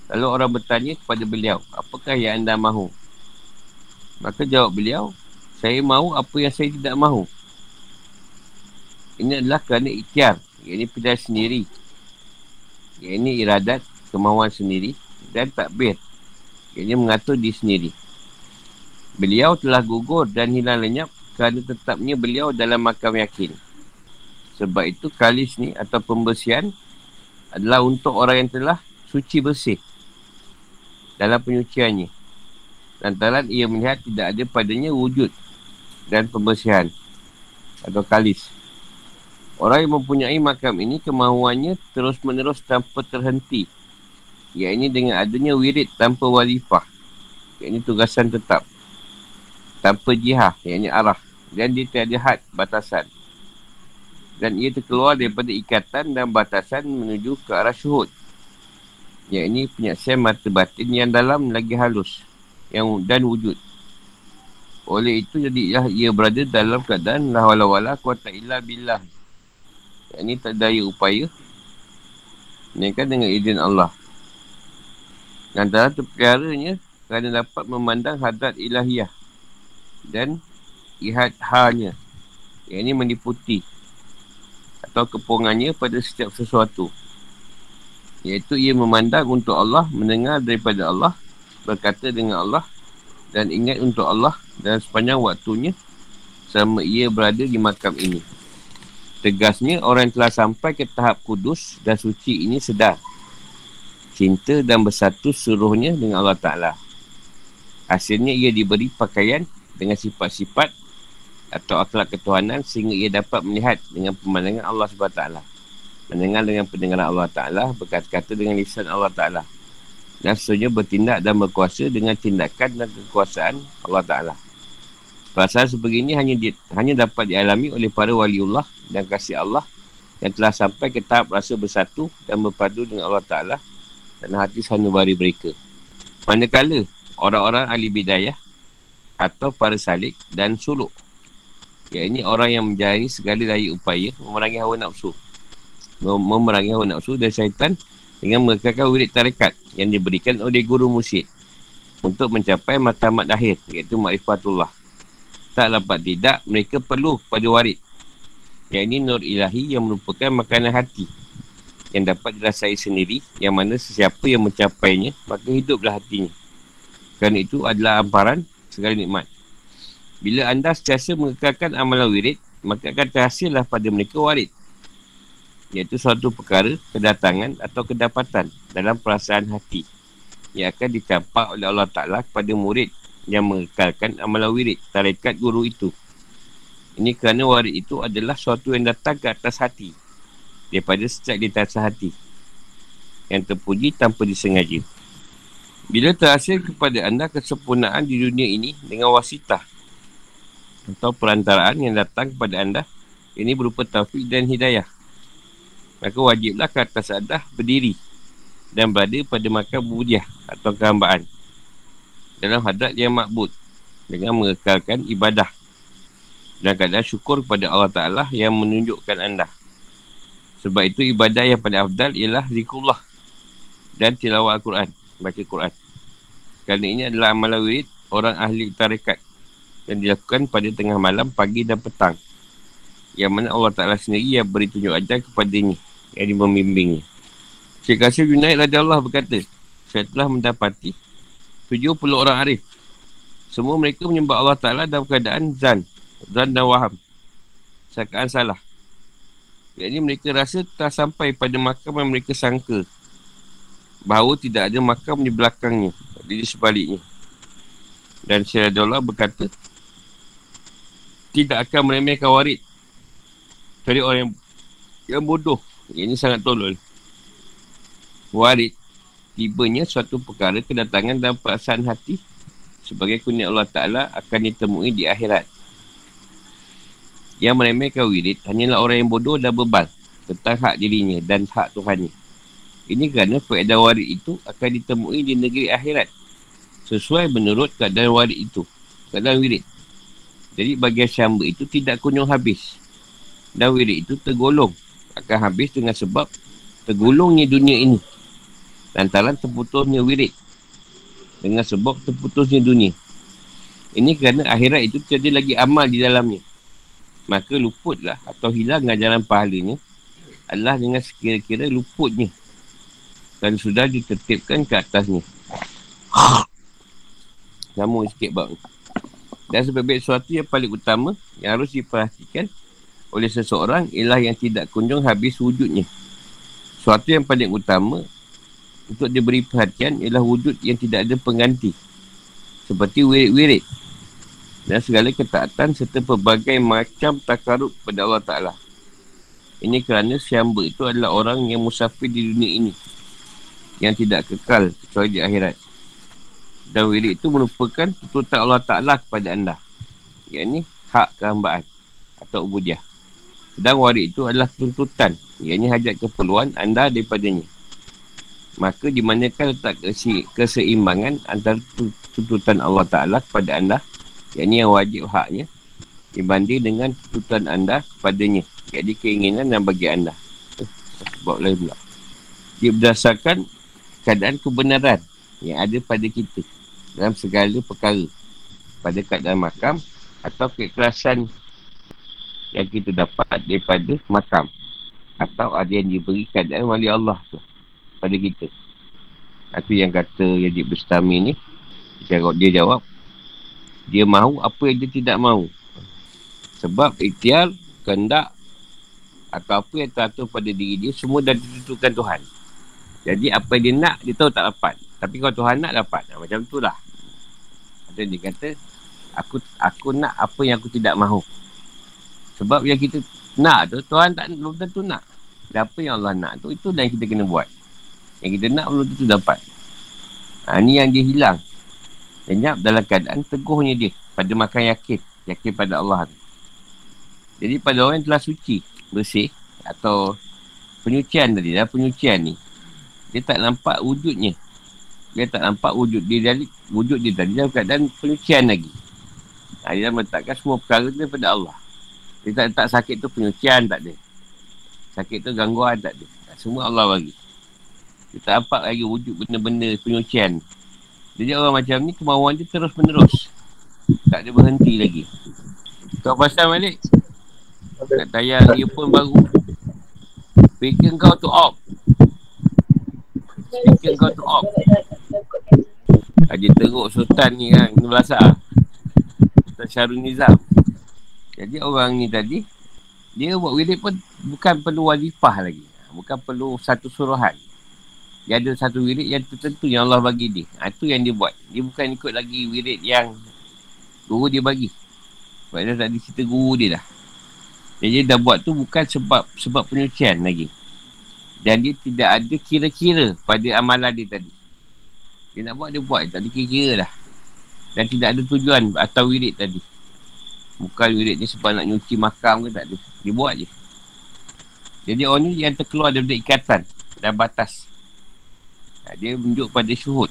Lalu orang bertanya kepada beliau, apakah yang anda mahu? Maka jawab beliau, saya mahu apa yang saya tidak mahu. Ini adalah kerana ikhtiar, yang ini pilihan sendiri yang ini iradat kemauan sendiri dan takbir. Yang ini mengatur diri sendiri. Beliau telah gugur dan hilang lenyap kerana tetapnya beliau dalam makam yakin. Sebab itu kalis ni atau pembersihan adalah untuk orang yang telah suci bersih dalam penyuciannya. Lantaran ia melihat tidak ada padanya wujud dan pembersihan atau kalis. Orang yang mempunyai makam ini kemahuannya terus menerus tanpa terhenti. Yang ini dengan adanya wirid tanpa walifah. Yang ini tugasan tetap. Tanpa jihah, ini arah. Dan dia tiada had, batasan. Dan ia terkeluar daripada ikatan dan batasan menuju ke arah syuhud. Yang ini penyaksian mata batin yang dalam lagi halus. yang Dan wujud. Oleh itu jadilah ia berada dalam keadaan la wala wala kuata illa billah. Yang ni tak daya upaya. Melainkan dengan izin Allah. Antara terpeliharanya Kerana dapat memandang hadat ilahiyah Dan Ihad hanya Yang ini meniputi Atau kepungannya pada setiap sesuatu Iaitu ia memandang untuk Allah Mendengar daripada Allah Berkata dengan Allah Dan ingat untuk Allah Dan sepanjang waktunya Sama ia berada di makam ini Tegasnya orang yang telah sampai ke tahap kudus dan suci ini sedar. Cinta dan bersatu suruhnya dengan Allah Ta'ala. Hasilnya ia diberi pakaian dengan sifat-sifat atau akhlak ketuhanan sehingga ia dapat melihat dengan pemandangan Allah SWT. Mendengar dengan pendengaran Allah Ta'ala, berkata-kata dengan lisan Allah Ta'ala. Seterusnya bertindak dan berkuasa dengan tindakan dan kekuasaan Allah Ta'ala. Perasaan sebegini hanya di, hanya dapat dialami oleh para waliullah dan kasih Allah yang telah sampai ke tahap rasa bersatu dan berpadu dengan Allah Ta'ala dan hati sanubari mereka. Manakala orang-orang ahli bidayah atau para salik dan suluk. Ya ini orang yang menjalani segala daya upaya memerangi hawa nafsu memerangi hawa nafsu dan syaitan dengan mengekalkan wirid tarikat yang diberikan oleh guru musyid untuk mencapai matamat akhir iaitu makrifatullah. Tak dapat tidak, mereka perlu pada warid. Yang ini nur ilahi yang merupakan makanan hati yang dapat dirasai sendiri yang mana sesiapa yang mencapainya maka hiduplah hatinya. Kerana itu adalah amparan segala nikmat. Bila anda setiasa mengekalkan amalan wirid, maka akan terhasillah pada mereka warid iaitu suatu perkara, kedatangan atau kedapatan dalam perasaan hati yang akan dicampak oleh Allah Ta'ala kepada murid yang mengekalkan amalan wirid tarikat guru itu. Ini kerana warid itu adalah suatu yang datang ke atas hati daripada sejak di atas hati yang terpuji tanpa disengaja. Bila terhasil kepada anda kesempurnaan di dunia ini dengan wasitah atau perantaraan yang datang kepada anda, ini berupa taufik dan hidayah. Maka wajiblah ke atas adah berdiri dan berada pada makam budiah atau kehambaan dalam hadrat yang makbud dengan mengekalkan ibadah dan keadaan syukur kepada Allah Ta'ala yang menunjukkan anda. Sebab itu ibadah yang paling afdal ialah zikrullah dan tilawah Al-Quran, baca Quran. Kerana ini adalah amalan wirid orang ahli tarikat yang dilakukan pada tengah malam, pagi dan petang. Yang mana Allah Ta'ala sendiri yang beri tunjuk ajar kepadanya yang membimbingnya. Syekh Qasim Junaid Raja Allah berkata, saya telah mendapati 70 orang arif. Semua mereka menyembah Allah Ta'ala dalam keadaan zan. Zan dan waham. Sakaan salah. Jadi mereka rasa tak sampai pada makam yang mereka sangka. Bahawa tidak ada makam di belakangnya. Di sebaliknya. Dan Syekh Allah berkata, tidak akan meremehkan warid. Dari orang yang, yang bodoh ini sangat tolol. Warid, tibanya suatu perkara kedatangan dalam perasaan hati sebagai kurnia Allah Ta'ala akan ditemui di akhirat. Yang meremehkan wirid hanyalah orang yang bodoh dan bebal tentang hak dirinya dan hak Tuhannya. Ini kerana faedah warid itu akan ditemui di negeri akhirat sesuai menurut keadaan warid itu, keadaan wirid. Jadi bagian syamba itu tidak kunjung habis dan wirid itu tergolong akan habis dengan sebab tergulungnya dunia ini. Lantaran terputusnya wirid. Dengan sebab terputusnya dunia. Ini kerana akhirat itu tiada lagi amal di dalamnya. Maka luputlah atau hilang ajaran pahalanya adalah dengan sekira-kira luputnya. Dan sudah ditertibkan ke atasnya. Namun sikit bang. Dan sebab sesuatu yang paling utama yang harus diperhatikan oleh seseorang ialah yang tidak kunjung habis wujudnya. Suatu yang paling utama untuk diberi perhatian ialah wujud yang tidak ada pengganti. Seperti wirid-wirid. Dan segala ketaatan serta pelbagai macam takarut kepada Allah Ta'ala. Ini kerana siamba itu adalah orang yang musafir di dunia ini. Yang tidak kekal kecuali di akhirat. Dan wirid itu merupakan tuntutan Allah Ta'ala kepada anda. Yang ini hak kehambaan atau ubudiah. Sedang warid itu adalah tuntutan. Ianya hajat keperluan anda daripadanya. Maka dimanakan letak keseimbangan antara tuntutan Allah Ta'ala kepada anda. Yang ini yang wajib haknya. Dibanding dengan tuntutan anda kepadanya. Jadi keinginan dan bagi anda. Eh, sebab lain pula. Dia berdasarkan keadaan kebenaran yang ada pada kita. Dalam segala perkara. Pada keadaan makam atau keikhlasan yang kita dapat daripada makam. Atau ada yang diberi keadaan wali Allah tu pada kita. Itu yang kata Yazid Bustami ni dia jawab dia mahu apa yang dia tidak mahu. Sebab ikhtiar kehendak atau apa yang teratur pada diri dia semua dah ditentukan Tuhan. Jadi apa yang dia nak dia tahu tak dapat. Tapi kalau Tuhan nak dapat. Macam tu lah dia kata aku aku nak apa yang aku tidak mahu sebab yang kita nak tu, Tuhan tak belum tentu nak. Dan apa yang Allah nak tu, itu yang kita kena buat. Yang kita nak belum tentu dapat. Ha, ni yang dia hilang. Lenyap dalam keadaan teguhnya dia. Pada makan yakin. Yakin pada Allah. Jadi pada orang yang telah suci, bersih, atau penyucian tadi, dah penyucian ni, dia tak nampak wujudnya. Dia tak nampak wujud dia dari wujud dia tadi dalam keadaan penyucian lagi. Ha, dia meletakkan semua perkara tu daripada Allah. Dia tak letak sakit tu penyucian tak ada. Sakit tu gangguan tak ada. Semua Allah bagi. Dia tak nampak lagi wujud benda-benda penyucian. Jadi orang macam ni kemauan dia terus menerus. Tak ada berhenti lagi. Kau pasal balik. Nak tayar earphone baru. Speaker kau tu off. Speaker kau tu off. Haji teruk sultan ni kan. Ini belasah. Sultan Syarul Nizam. Jadi orang ni tadi. Dia buat wirid pun bukan perlu wajibah lagi. Bukan perlu satu suruhan. Dia ada satu wirid yang tertentu yang Allah bagi dia. Ha, itu yang dia buat. Dia bukan ikut lagi wirid yang guru dia bagi. Sebab dia tak cerita guru dia dah. Jadi dia dah buat tu bukan sebab sebab penyucian lagi. Dan dia tidak ada kira-kira pada amalan dia tadi. Dia nak buat, dia buat. Tak ada kira-kira dah. Dan tidak ada tujuan atau wirid tadi. Bukan wirid ni sebab nak nyuci makam ke tak ada. Dia buat je. Jadi orang ni yang terkeluar daripada ikatan dan batas. Ha, dia menunjuk pada syuhud.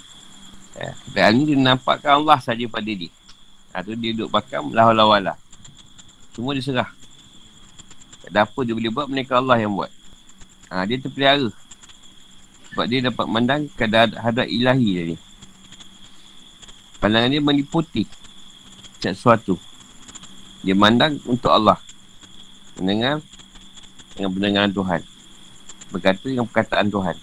Ha, dan ni dia nampakkan Allah saja pada dia. Ha, tu dia duduk bakam lawa-lawa Semua dia serah. Ada apa dia boleh buat, mereka Allah yang buat. Ha, dia terpelihara. Sebab dia dapat mandang kadar hadap ilahi tadi. Pandangan dia meliputi sesuatu. Dia mandang untuk Allah. Mendengar dengan pendengaran Tuhan. Berkata dengan perkataan Tuhan.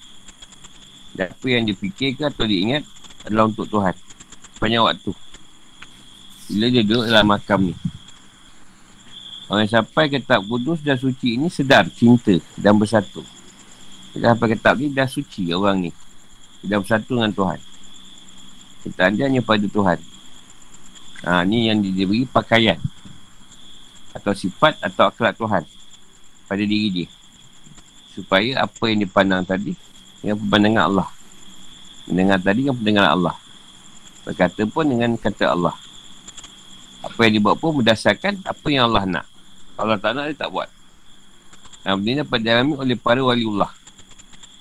Dan apa yang dia fikirkan atau dia ingat adalah untuk Tuhan. Banyak waktu. Bila dia duduk dalam makam ni. Orang yang sampai ke tak kudus dan suci ini sedar, cinta dan bersatu. Dia sampai ke tak ni dah suci orang ni. Dia bersatu dengan Tuhan. Kita hanya pada Tuhan. Ha, ni yang dia beri pakaian. Atau sifat atau akhlak Tuhan. Pada diri dia. Supaya apa yang dipandang tadi dengan pandangan Allah. Mendengar tadi dengan pandangan Allah. Berkata pun dengan kata Allah. Apa yang dibuat pun berdasarkan apa yang Allah nak. Allah tak nak, dia tak buat. Dan benda ini dapat dialami oleh para waliullah.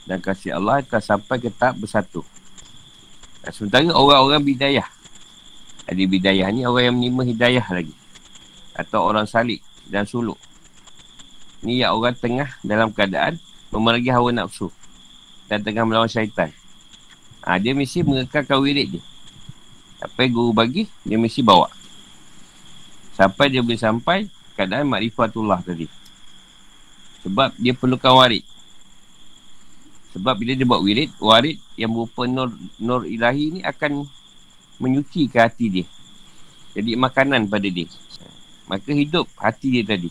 Dan kasih Allah akan sampai ke tahap bersatu. Dan sementara orang-orang bidayah. Ada bidayah ni orang yang menerima hidayah lagi. Atau orang salik dan suluk. Ni yang orang tengah dalam keadaan memeragi hawa nafsu dan tengah melawan syaitan. Ha, dia mesti mengekalkan wirid dia. Apa yang guru bagi, dia mesti bawa. Sampai dia boleh sampai keadaan makrifatullah tadi. Sebab dia perlukan warid. Sebab bila dia buat wirid, warid yang berupa nur, nur ilahi ni akan menyuci ke hati dia. Jadi makanan pada dia. Maka hidup hati dia tadi.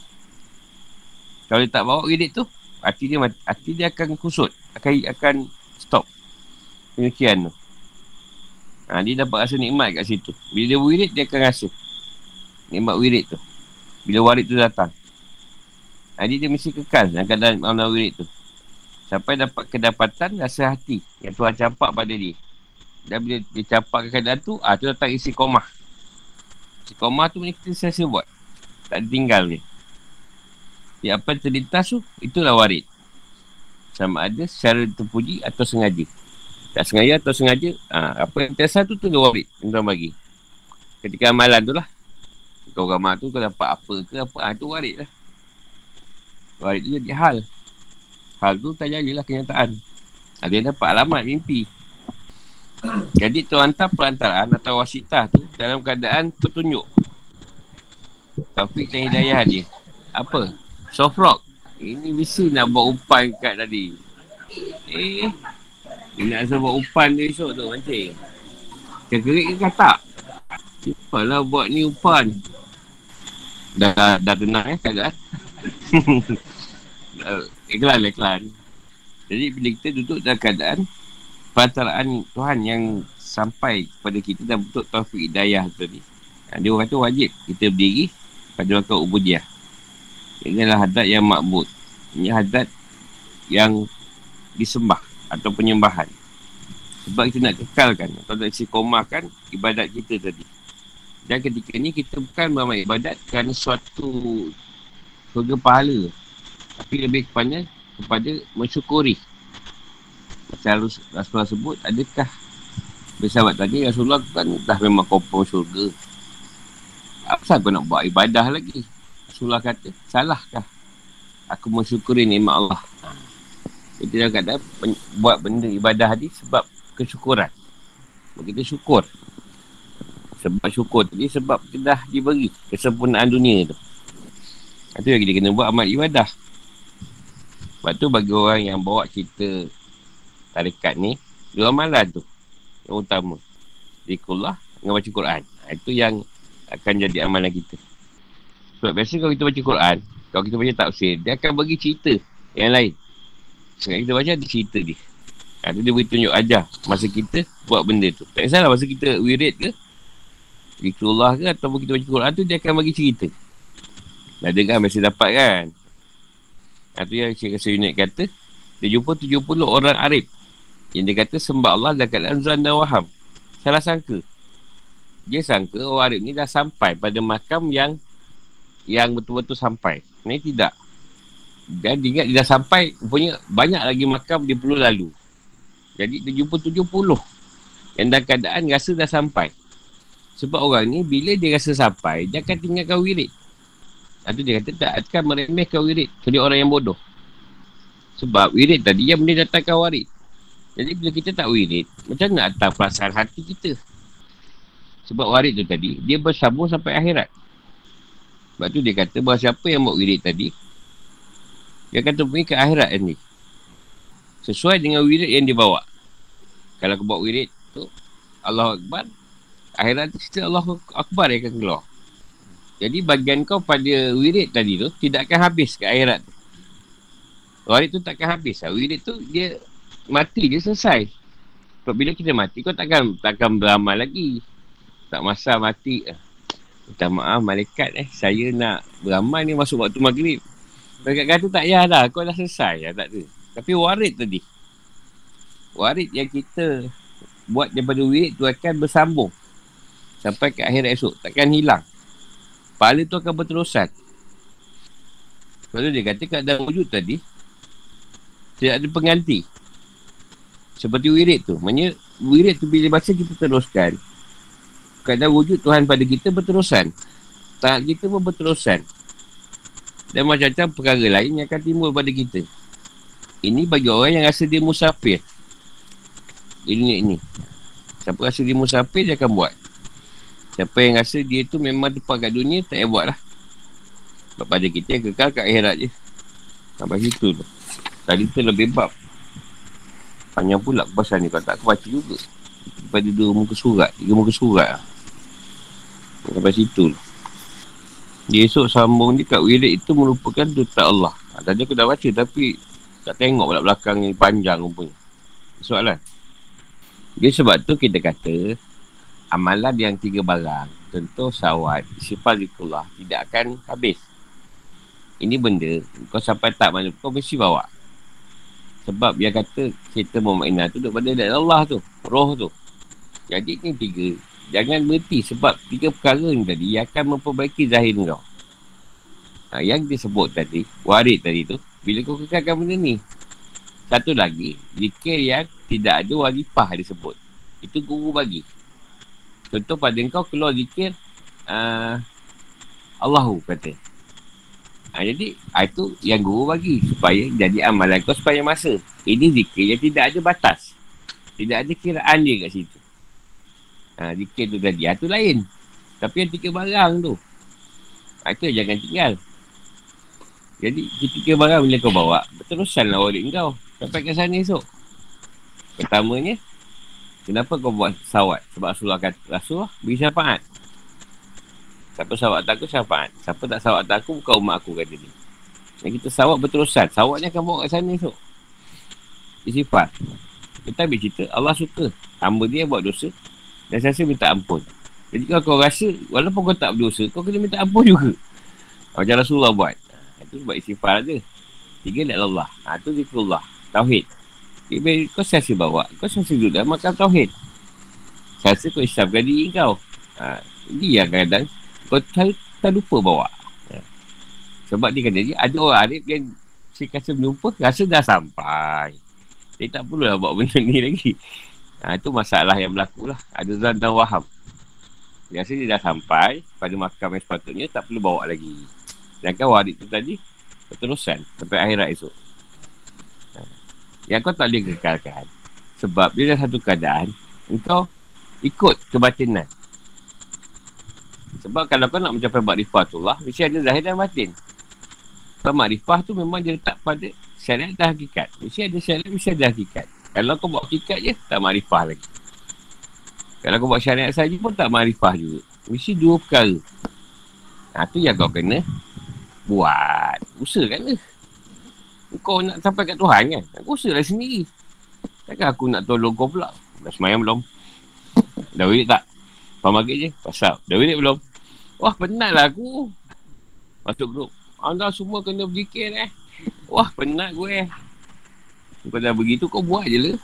Kalau dia tak bawa wirid tu, hati dia hati dia akan kusut akan akan stop penyucian tu. Ha, dia dapat rasa nikmat kat situ. Bila dia wirid, dia akan rasa nikmat wirid tu. Bila warid tu datang. Jadi ha, dia mesti kekal dalam keadaan malam wirid tu. Sampai dapat kedapatan rasa hati yang Tuhan campak pada dia. Dan bila dia campak keadaan tu, ah tu datang isi komah. Isi komah tu kita sesa buat. Tak tinggal dia. Ya, apa terlintas tu, itulah warid sama ada secara terpuji atau sengaja. Tak sengaja atau sengaja, ha, apa yang biasa tu tu dia warid. Tuan bagi. Ketika amalan tu lah. Kau ramah tu kau dapat apa ke apa, ha, tu warid lah. Warid tu jadi hal. Hal tu tak jadilah kenyataan. Ada yang dapat alamat mimpi. Jadi tu hantar perantaraan atau wasitah tu dalam keadaan tertunjuk. Taufik dan hidayah dia. Apa? Soft rock. Ini mesti nak buat umpan kat tadi. Eh. Dia nak rasa buat umpan dia esok tu mancing. Kekerik ke tak? Sipalah buat ni umpan. Dah, dah tenang eh keadaan. iklan, iklan. Jadi bila kita duduk dalam keadaan perantaraan Tuhan yang sampai kepada kita dan bentuk taufik hidayah tadi. Dia orang kata wajib kita berdiri waktu ubudiah. Ini adalah hadat yang makbul. Ini hadat yang disembah atau penyembahan. Sebab kita nak kekalkan atau nak istiqomahkan ibadat kita tadi. Dan ketika ni kita bukan beramal ibadat kerana suatu surga pahala. Tapi lebih kepada, kepada mensyukuri. Macam Rasulullah sebut, adakah bersahabat tadi Rasulullah kan dah memang kompon syurga. Apa kau nak buat ibadah lagi? Rasulullah kata, salahkah aku mensyukuri nikmat Allah? Jadi dia kata buat benda ibadah ni sebab kesyukuran. Kita syukur. Sebab syukur tadi sebab kita dah diberi kesempurnaan dunia tu. Itu yang kita kena buat amal ibadah. Sebab tu bagi orang yang bawa cerita tarikat ni, dua amalan tu. Yang utama. Zikullah dengan baca Quran. Itu yang akan jadi amalan kita. Sebab biasa kalau kita baca Quran, kalau kita baca tafsir, dia akan bagi cerita yang lain. Sebab kita baca ada cerita dia. Ha, dia beri tunjuk ajar masa kita buat benda tu. Tak kisahlah masa kita wirid ke, Zikrullah ke ataupun kita baca Quran tu, dia akan bagi cerita. Dah dengar mesti dapat kan. Itu yang Rasa Unit kata, dia jumpa 70 orang Arif. Yang dia kata sembah Allah dan keadaan Zan dan Waham. Salah sangka. Dia sangka Arif ni dah sampai pada makam yang yang betul-betul sampai. Ini tidak. Dan dia ingat dia dah sampai, punya banyak lagi makam dia perlu lalu. Jadi dia jumpa tujuh puluh. Yang dalam keadaan rasa dah sampai. Sebab orang ni bila dia rasa sampai, dia akan tinggalkan wirid. Itu dia kata tak akan meremehkan wirid. Jadi orang yang bodoh. Sebab wirid tadi yang boleh datangkan warid. Jadi bila kita tak wirid, macam nak datang perasaan hati kita. Sebab warid tu tadi, dia bersambung sampai akhirat. Sebab tu dia kata bahawa siapa yang buat wirid tadi, dia akan temui ke akhirat ni. Sesuai dengan wirid yang dia bawa. Kalau kau buat wirid tu, Allah Akbar, akhirat tu cerita Allah Akbar yang akan keluar. Jadi bagian kau pada wirid tadi tu, tidak akan habis ke akhirat tu. Wirid tu takkan habis lah. Wirid tu dia mati, dia selesai. Sebab bila kita mati, kau takkan takkan beramal lagi. Tak masa mati. Minta maaf malaikat eh, saya nak beramal ni masuk waktu maghrib. Mereka kata tak payah dah. Kau dah selesai lah. Tak ada. Tapi warid tadi. Warid yang kita buat daripada wirid tu akan bersambung. Sampai ke akhir esok. Takkan hilang. Pahala tu akan berterusan. Sebab tu dia kata kat dalam wujud tadi. Tidak ada pengganti. Seperti wirid tu. Maksudnya wirid tu bila baca kita teruskan. Kadang wujud Tuhan pada kita berterusan. Tak kita pun berterusan. Dan macam-macam perkara lain yang akan timbul pada kita. Ini bagi orang yang rasa dia musafir. Ini ini. Siapa rasa dia musafir, dia akan buat. Siapa yang rasa dia tu memang tempat kat dunia, tak payah buat lah. Sebab pada kita yang kekal kat akhirat je. Sampai situ tu. Tadi tu lebih bab. Panjang pula pasal ni. Kalau tak aku baca juga. Pada dua muka surat. Tiga muka surat lah. Sampai situ tu. Dia esok sambung ni kat wirid itu merupakan tutak Allah. Ha, tadi aku dah baca tapi tak tengok pula belakang ni panjang rupanya. Soalan. Dia sebab tu kita kata amalan yang tiga barang. Tentu sawat, sifat zikullah tidak akan habis. Ini benda kau sampai tak mana kau mesti bawa. Sebab dia kata kita mu'minah tu duduk pada Allah tu. Roh tu. Jadi ni tiga Jangan berhenti sebab tiga perkara ni tadi akan memperbaiki zahir kau. Ha, yang disebut tadi, warid tadi tu, bila kau kekalkan benda ni. Satu lagi, zikir yang tidak ada walipah disebut. Itu guru bagi. Contoh pada kau keluar zikir, uh, Allahu kata. Ha, jadi, ha, itu yang guru bagi supaya jadi amalan kau supaya masa. Ini zikir yang tidak ada batas. Tidak ada kiraan dia kat situ. Ha, zikir tu tadi. Ha, tu lain. Tapi yang tiga barang tu. Ha, itu jangan tinggal. Jadi, tiga barang bila kau bawa, berterusan lah walid kau. Sampai ke sana esok. Pertamanya, kenapa kau buat sawat? Sebab Rasulullah kata, Rasulullah beri syafaat. Siapa sawat tak aku, syafaat. Siapa tak sawat tak aku, bukan umat aku kata dia. Dan kita sawat berterusan. Sawat ni akan bawa ke sana esok. Dia sifat. Kita ambil cerita, Allah suka. Hamba dia buat dosa, dan saya minta ampun. Jadi kalau kau rasa, walaupun kau tak berdosa, kau kena minta ampun juga. Macam Rasulullah buat. Itu sebab istighfar je. Tiga adalah Allah. Ha, tu zikrullah. Tauhid. Okay, kau siasa bawa. Kau siasa duduk dalam makam Tauhid. Siasa kau isapkan diri kau. Ha, dia kadang kau tak, tak lupa bawa. Ha. Sebab dia kata, ada orang Arif yang si kata menjumpa, rasa dah sampai. Dia tak perlu lah buat benda ni lagi. Ha, itu masalah yang berlaku lah. Ada zan dan waham. Biasa dia dah sampai pada makam yang sepatutnya, tak perlu bawa lagi. Sedangkan warid tu tadi, keterusan sampai akhirat esok. Ha. Yang kau tak boleh kekalkan. Sebab dia dah satu keadaan, engkau ikut kebatinan. Sebab kalau kau nak mencapai makrifah tu lah, mesti ada zahir dan batin. Sebab makrifah tu memang dia letak pada syariat dan hakikat. Mesti ada syariat, mesti ada hakikat. Kalau kau buat hakikat je, tak makrifah lagi. Kalau kau buat syariat saja pun tak makrifah juga. Mesti dua perkara. Nah, tu yang kau kena buat. Usahakan lah. Kau nak sampai kat Tuhan kan? Aku usahalah sendiri. Takkan aku nak tolong kau pula. Dah semayang belum? Dah wirid tak? Faham maghrib je? Pasal. Dah wirid belum? Wah, penat lah aku. Masuk grup. Anda semua kena berzikir eh. Wah, penat gue. Kau dah begitu, kau buat je lah.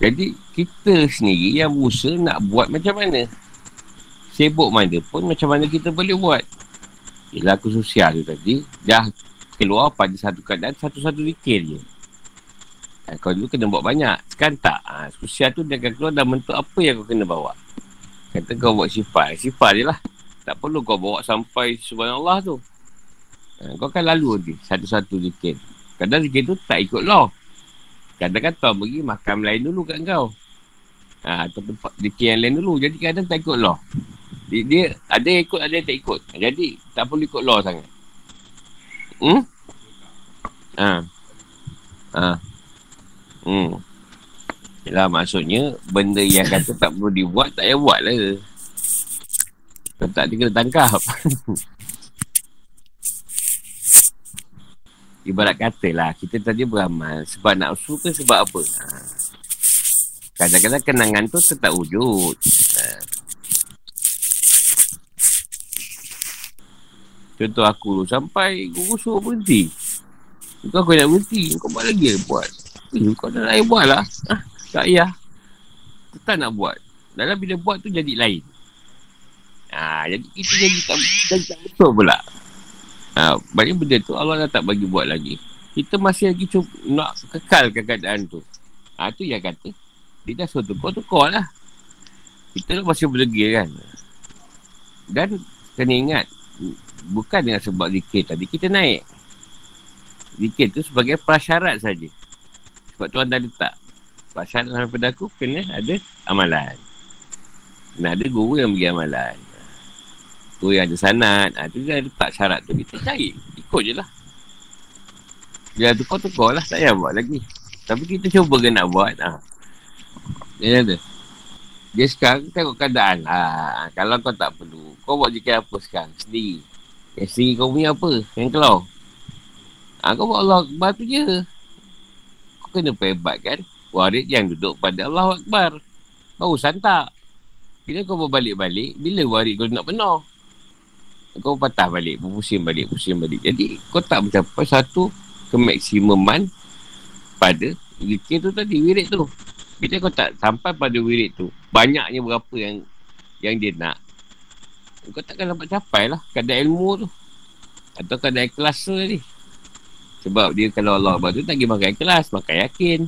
Jadi, kita sendiri yang berusaha nak buat macam mana. Sibuk mana pun, macam mana kita boleh buat. Yelah, aku sosial tu tadi. Dah keluar pada satu keadaan, satu-satu zikir je. Ha, kau dulu kena buat banyak. Sekarang tak. Ha, sosial tu dia akan keluar dalam bentuk apa yang kau kena bawa. Kata kau buat sifat. Sifat je lah. Tak perlu kau bawa sampai subhanallah tu. Ha, kau kan lalu nanti. Satu-satu zikir. Kadang zikir tu tak ikut law. Kadang-kadang tuan pergi makam lain dulu kat kau. Ha, atau tempat zikir yang lain dulu. Jadi kadang tak ikut law. Dia, dia ada yang ikut, ada yang tak ikut. Jadi tak perlu ikut law sangat. Hmm? Ha. Ha. Hmm. Yalah maksudnya benda yang kata tak perlu dibuat tak payah buat lah. Kalau tak dia kena tangkap. Ibarat kata lah kita tadi beramal sebab nak usul ke sebab apa. Ha. Kadang-kadang kenangan tu tetap wujud. Ha. Contoh aku sampai guru suruh berhenti. Kau aku nak berhenti. Kau buat lagi buat. Eh, kau dah lain buat lah. Ah, tak payah. Tak nak buat. Dalam bila buat tu jadi lain. Ha, jadi kita jadi tak, jadi tak betul pula. Ha, banyak benda tu Allah dah tak bagi buat lagi. Kita masih lagi cuba nak kekalkan keadaan tu. Ha, tu yang kata. Dia dah suruh tukar, tukar lah. Kita lah masih berdegil kan. Dan kena ingat. Bukan dengan sebab zikir tadi kita naik. Zikir tu sebagai prasyarat saja. Sebab Tuhan dah letak. Pasal daripada aku kena ada amalan. Kena ada guru yang bagi amalan. Guru yang ada sanat. Ha, tu dia letak syarat tu. Kita cari. Ikut je lah. Dia tukar-tukar lah. Tak payah buat lagi. Tapi kita cuba ke nak buat. Ha. Dia ada. Dia sekarang tengok keadaan. Ha. Kalau kau tak perlu. Kau buat jika apa sekarang? Sendiri. Yang sendiri kau punya apa? Yang keluar. Ha, kau buat Allah Akbar tu je kena pebat kan warid yang duduk pada Allah Akbar. Baru santak. Bila kau berbalik-balik bila warid kau nak penuh? Kau patah balik pusing balik pusing balik. Jadi kau tak mencapai satu kemaksimuman pada zikir tu tadi wirid tu. Bila kau tak sampai pada wirid tu banyaknya berapa yang yang dia nak kau takkan dapat capai lah kadar ilmu tu. Atau kadar ikhlas tu tadi. Sebab dia kalau Allah Akbar tu tak pergi makan kelas, makan yakin.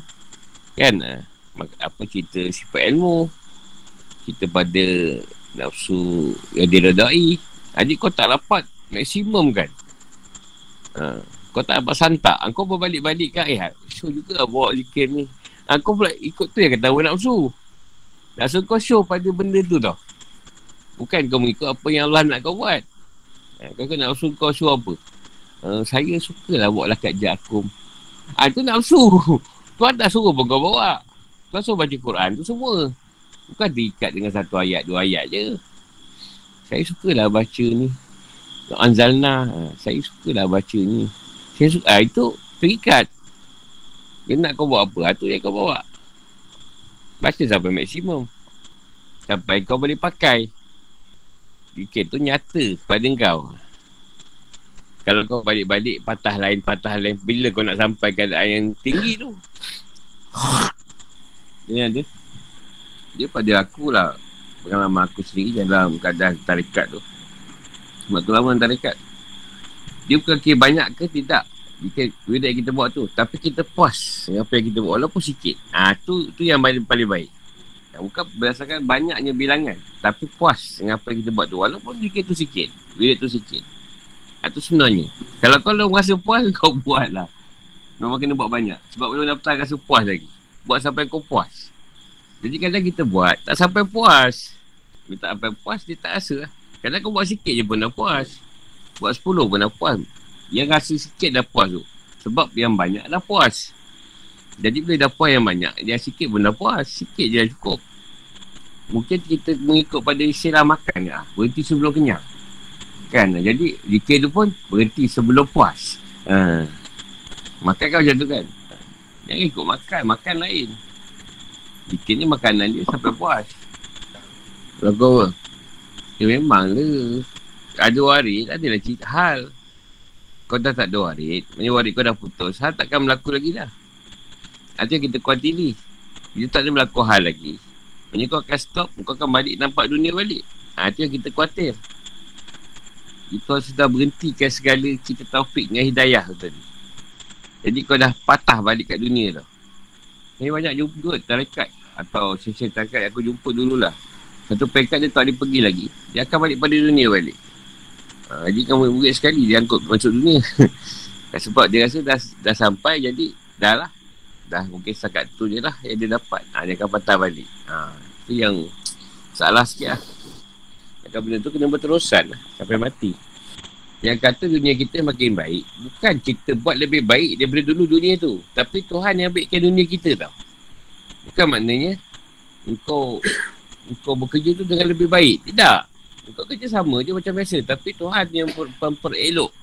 Kan? Ah, apa cerita sifat ilmu. Kita pada nafsu yang diredai. Jadi kau tak dapat maksimum kan? Ha, kau tak dapat santak. Kau berbalik-balik kan? Eh, show juga bawa zikir ni. Ha, kau pula ikut tu yang kata nafsu. Nafsu kau show pada benda tu tau. Bukan kau mengikut apa yang Allah nak kau buat. Ha, kau kena nafsu kau show apa? uh, saya sukalah buat lakat jakum. Ah itu nafsu. Tuan tak suruh pun kau bawa. Tuan suruh baca Quran tu semua. Bukan diikat dengan satu ayat, dua ayat je. Saya sukalah baca ni. Anzalna. Uh, saya sukalah baca ni. Saya suka. Ah, itu terikat. Dia nak kau buat apa? Itu yang kau bawa. Baca sampai maksimum. Sampai kau boleh pakai. Dikit tu nyata pada kau. Kalau kau balik-balik patah lain, patah lain. Bila kau nak sampai keadaan yang tinggi tu? Dia ada. Dia pada aku lah. Pengalaman aku sendiri dalam keadaan tarikat tu. Sebab tu lama tarikat. Dia bukan kira banyak ke tidak. Benda yang kita buat tu. Tapi kita puas dengan apa yang kita buat. Walaupun sikit. Ha, tu, tu yang paling, paling baik. Bukan berdasarkan banyaknya bilangan. Tapi puas dengan apa yang kita buat tu. Walaupun sikit tu sikit. Bila tu sikit. Itu sebenarnya. Kalau kau belum rasa puas, kau buat lah. Memang kena buat banyak. Sebab belum dapat rasa puas lagi. Buat sampai kau puas. Jadi kadang kita buat, tak sampai puas. Bila tak sampai puas, dia tak rasa lah. Kadang kau buat sikit je pun dah puas. Buat sepuluh pun dah puas. Yang rasa sikit dah puas tu. Sebab yang banyak dah puas. Jadi bila dah puas yang banyak, yang sikit pun dah puas. Sikit je dah cukup. Mungkin kita mengikut pada istilah makan lah. Berhenti sebelum kenyang. Kan? Jadi zikir tu pun berhenti sebelum puas. Ha. Makan kau macam tu kan? Jangan ikut makan. Makan lain. Zikir ni makanan dia sampai puas. Kalau kau Ya memang lah. Ada waris, adalah cerita hal. Kau dah tak ada waris. Maksudnya waris kau dah putus. Hal takkan berlaku lagi dah. Yang kita kuantili. Dia tak ada berlaku hal lagi. Maksudnya kau akan stop. Kau akan balik nampak dunia balik. Ha, itu yang kita kuatir. Itu sudah berhentikan segala kita taufik dengan hidayah tu. Jadi kau dah patah balik kat dunia tu. Ini banyak jumpa tarikat atau sesi tarikat aku jumpa dululah. Satu pekat dia tak boleh pergi lagi. Dia akan balik pada dunia balik. Ha, jadi kamu murid sekali dia angkut masuk dunia. Sebab dia rasa dah, dah sampai jadi dah lah. Dah mungkin sakat tu je lah yang dia dapat. Ha, dia akan patah balik. Ha, itu yang salah sikit lah. Kata benda tu kena berterusan lah, sampai mati. Yang kata dunia kita makin baik, bukan kita buat lebih baik daripada dulu dunia tu. Tapi Tuhan yang baikkan dunia kita tau. Bukan maknanya, engkau engkau bekerja tu dengan lebih baik. Tidak. Engkau kerja sama je macam biasa. Tapi Tuhan yang memperelok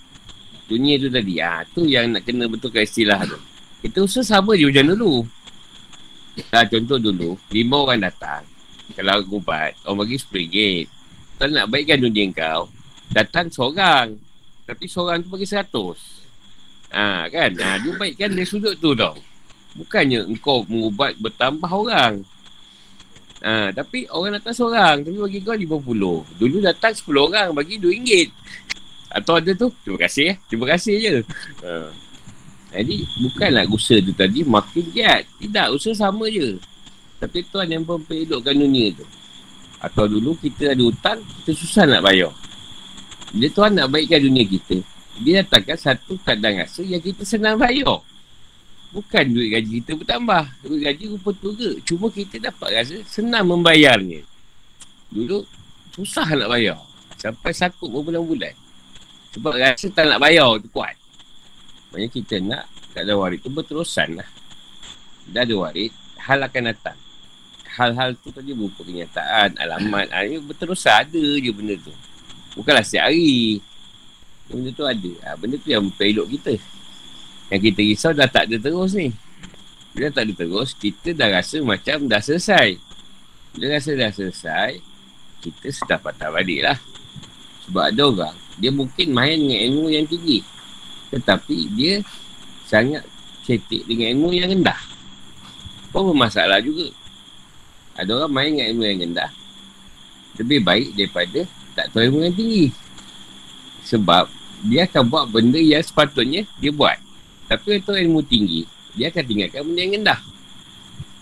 dunia tu tadi. Ha, tu yang nak kena betulkan istilah tu. Kita usaha sama je macam dulu. Nah, contoh dulu, lima orang datang. Kalau aku ubat, orang bagi RM10. Kalau nak baikkan dunia kau, datang seorang. Tapi seorang tu bagi seratus. Ha, kan? Ha, dia baikkan dari sudut tu tau. Bukannya engkau mengubat bertambah orang. Ha, tapi orang datang seorang. Tapi bagi kau lima puluh. Dulu datang sepuluh orang bagi dua ringgit. Atau ada tu, terima kasih ya. Terima kasih je. Ha. Jadi bukanlah usaha tu tadi makin giat. Tidak, usaha sama je. Tapi tuan yang memperelokkan dunia tu. Atau dulu kita ada hutang, kita susah nak bayar. Dia Tuhan nak baikkan dunia kita. Dia datangkan satu kadang rasa yang kita senang bayar. Bukan duit gaji kita bertambah. Duit gaji rupa turga. Cuma kita dapat rasa senang membayarnya. Dulu susah nak bayar. Sampai sakut berbulan-bulan. Sebab rasa tak nak bayar tu kuat. Maksudnya kita nak tak ada waris tu berterusan lah. Dah ada waris, hal akan datang hal-hal tu tadi berupa kenyataan, alamat. Ha, ini berterusan ada je benda tu. Bukanlah setiap hari. Benda tu ada. Ha, benda tu yang pelok kita. Yang kita risau dah tak ada terus ni. Bila tak ada terus, kita dah rasa macam dah selesai. Bila rasa dah selesai, kita sudah patah balik lah. Sebab ada orang, dia mungkin main dengan ilmu yang tinggi. Tetapi dia sangat cetek dengan ilmu yang rendah. Apa masalah juga. Ada orang main dengan ilmu yang rendah Lebih baik daripada Tak tahu ilmu yang tinggi Sebab Dia akan buat benda yang sepatutnya Dia buat Tapi kalau ilmu tinggi Dia akan tinggalkan benda yang rendah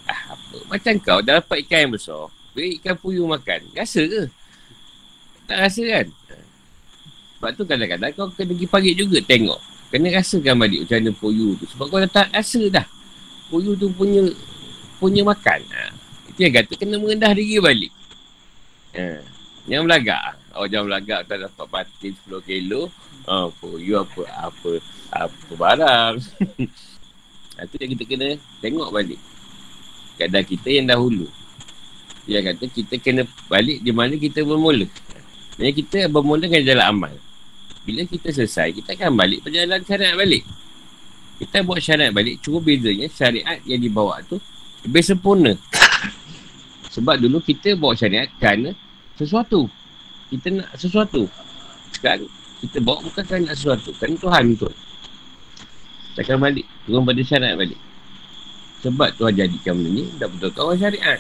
ah, apa? Macam kau dah dapat ikan yang besar Beri ikan puyuh makan Rasa ke? Tak rasa kan? Sebab tu kadang-kadang kau kena pergi pagi juga tengok Kena rasakan balik macam mana puyuh tu Sebab kau dah tak rasa dah Puyuh tu punya Punya makan ha. Yang kata kena merendah diri balik. Ha. Yang belagak. Oh jangan belagak tak dapat batin 10 kilo. Oh, apa? You apa? Apa? Apa barang? Itu yang kita kena tengok balik. Keadaan kita yang dahulu. Dia kata kita kena balik di mana kita bermula. Maksudnya kita bermula dengan jalan amal. Bila kita selesai, kita akan balik perjalanan syariat balik. Kita buat syariat balik, cuma bezanya syariat yang dibawa tu lebih sempurna. Sebab dulu kita bawa syariat kerana sesuatu. Kita nak sesuatu. Sekarang Kita bawa bukan kan nak sesuatu. Kan Tuhan tu. Takkan balik. Turun pada syarat balik. Sebab Tuhan jadikan benda ni. Dah betul kawan syariat.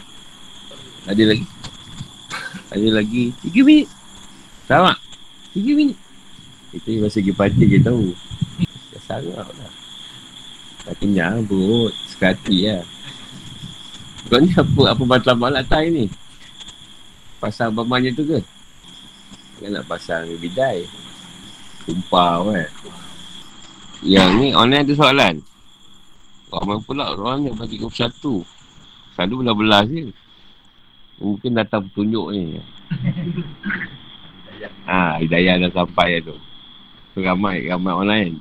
Ada lagi. Ada lagi. Tiga minit. Sama. Tiga minit. Kita masa pergi parti kita tahu. Dah sangat lah. Tak kenyang perut. Sekati lah. Kau ni apa? Apa batal malak tai ni? Pasang bamanya tu ke? Kan nak pasang bidai. Sumpah kan. Yang ni online ada soalan. Ramai pula orang yang bagi 21. Selalu belah-belah je. Mungkin datang petunjuk ni. ha, hidayah dah sampai tu. So, ramai, ramai online.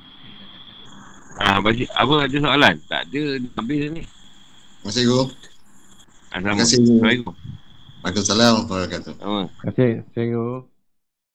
Ha, bagi, apa ada soalan? Tak ada, habis ni. Kasih, Guru. Assalamualaikum. Waalaikumsalam warahmatullahi wabarakatuh. Terima Terima kasih. Terima kasih.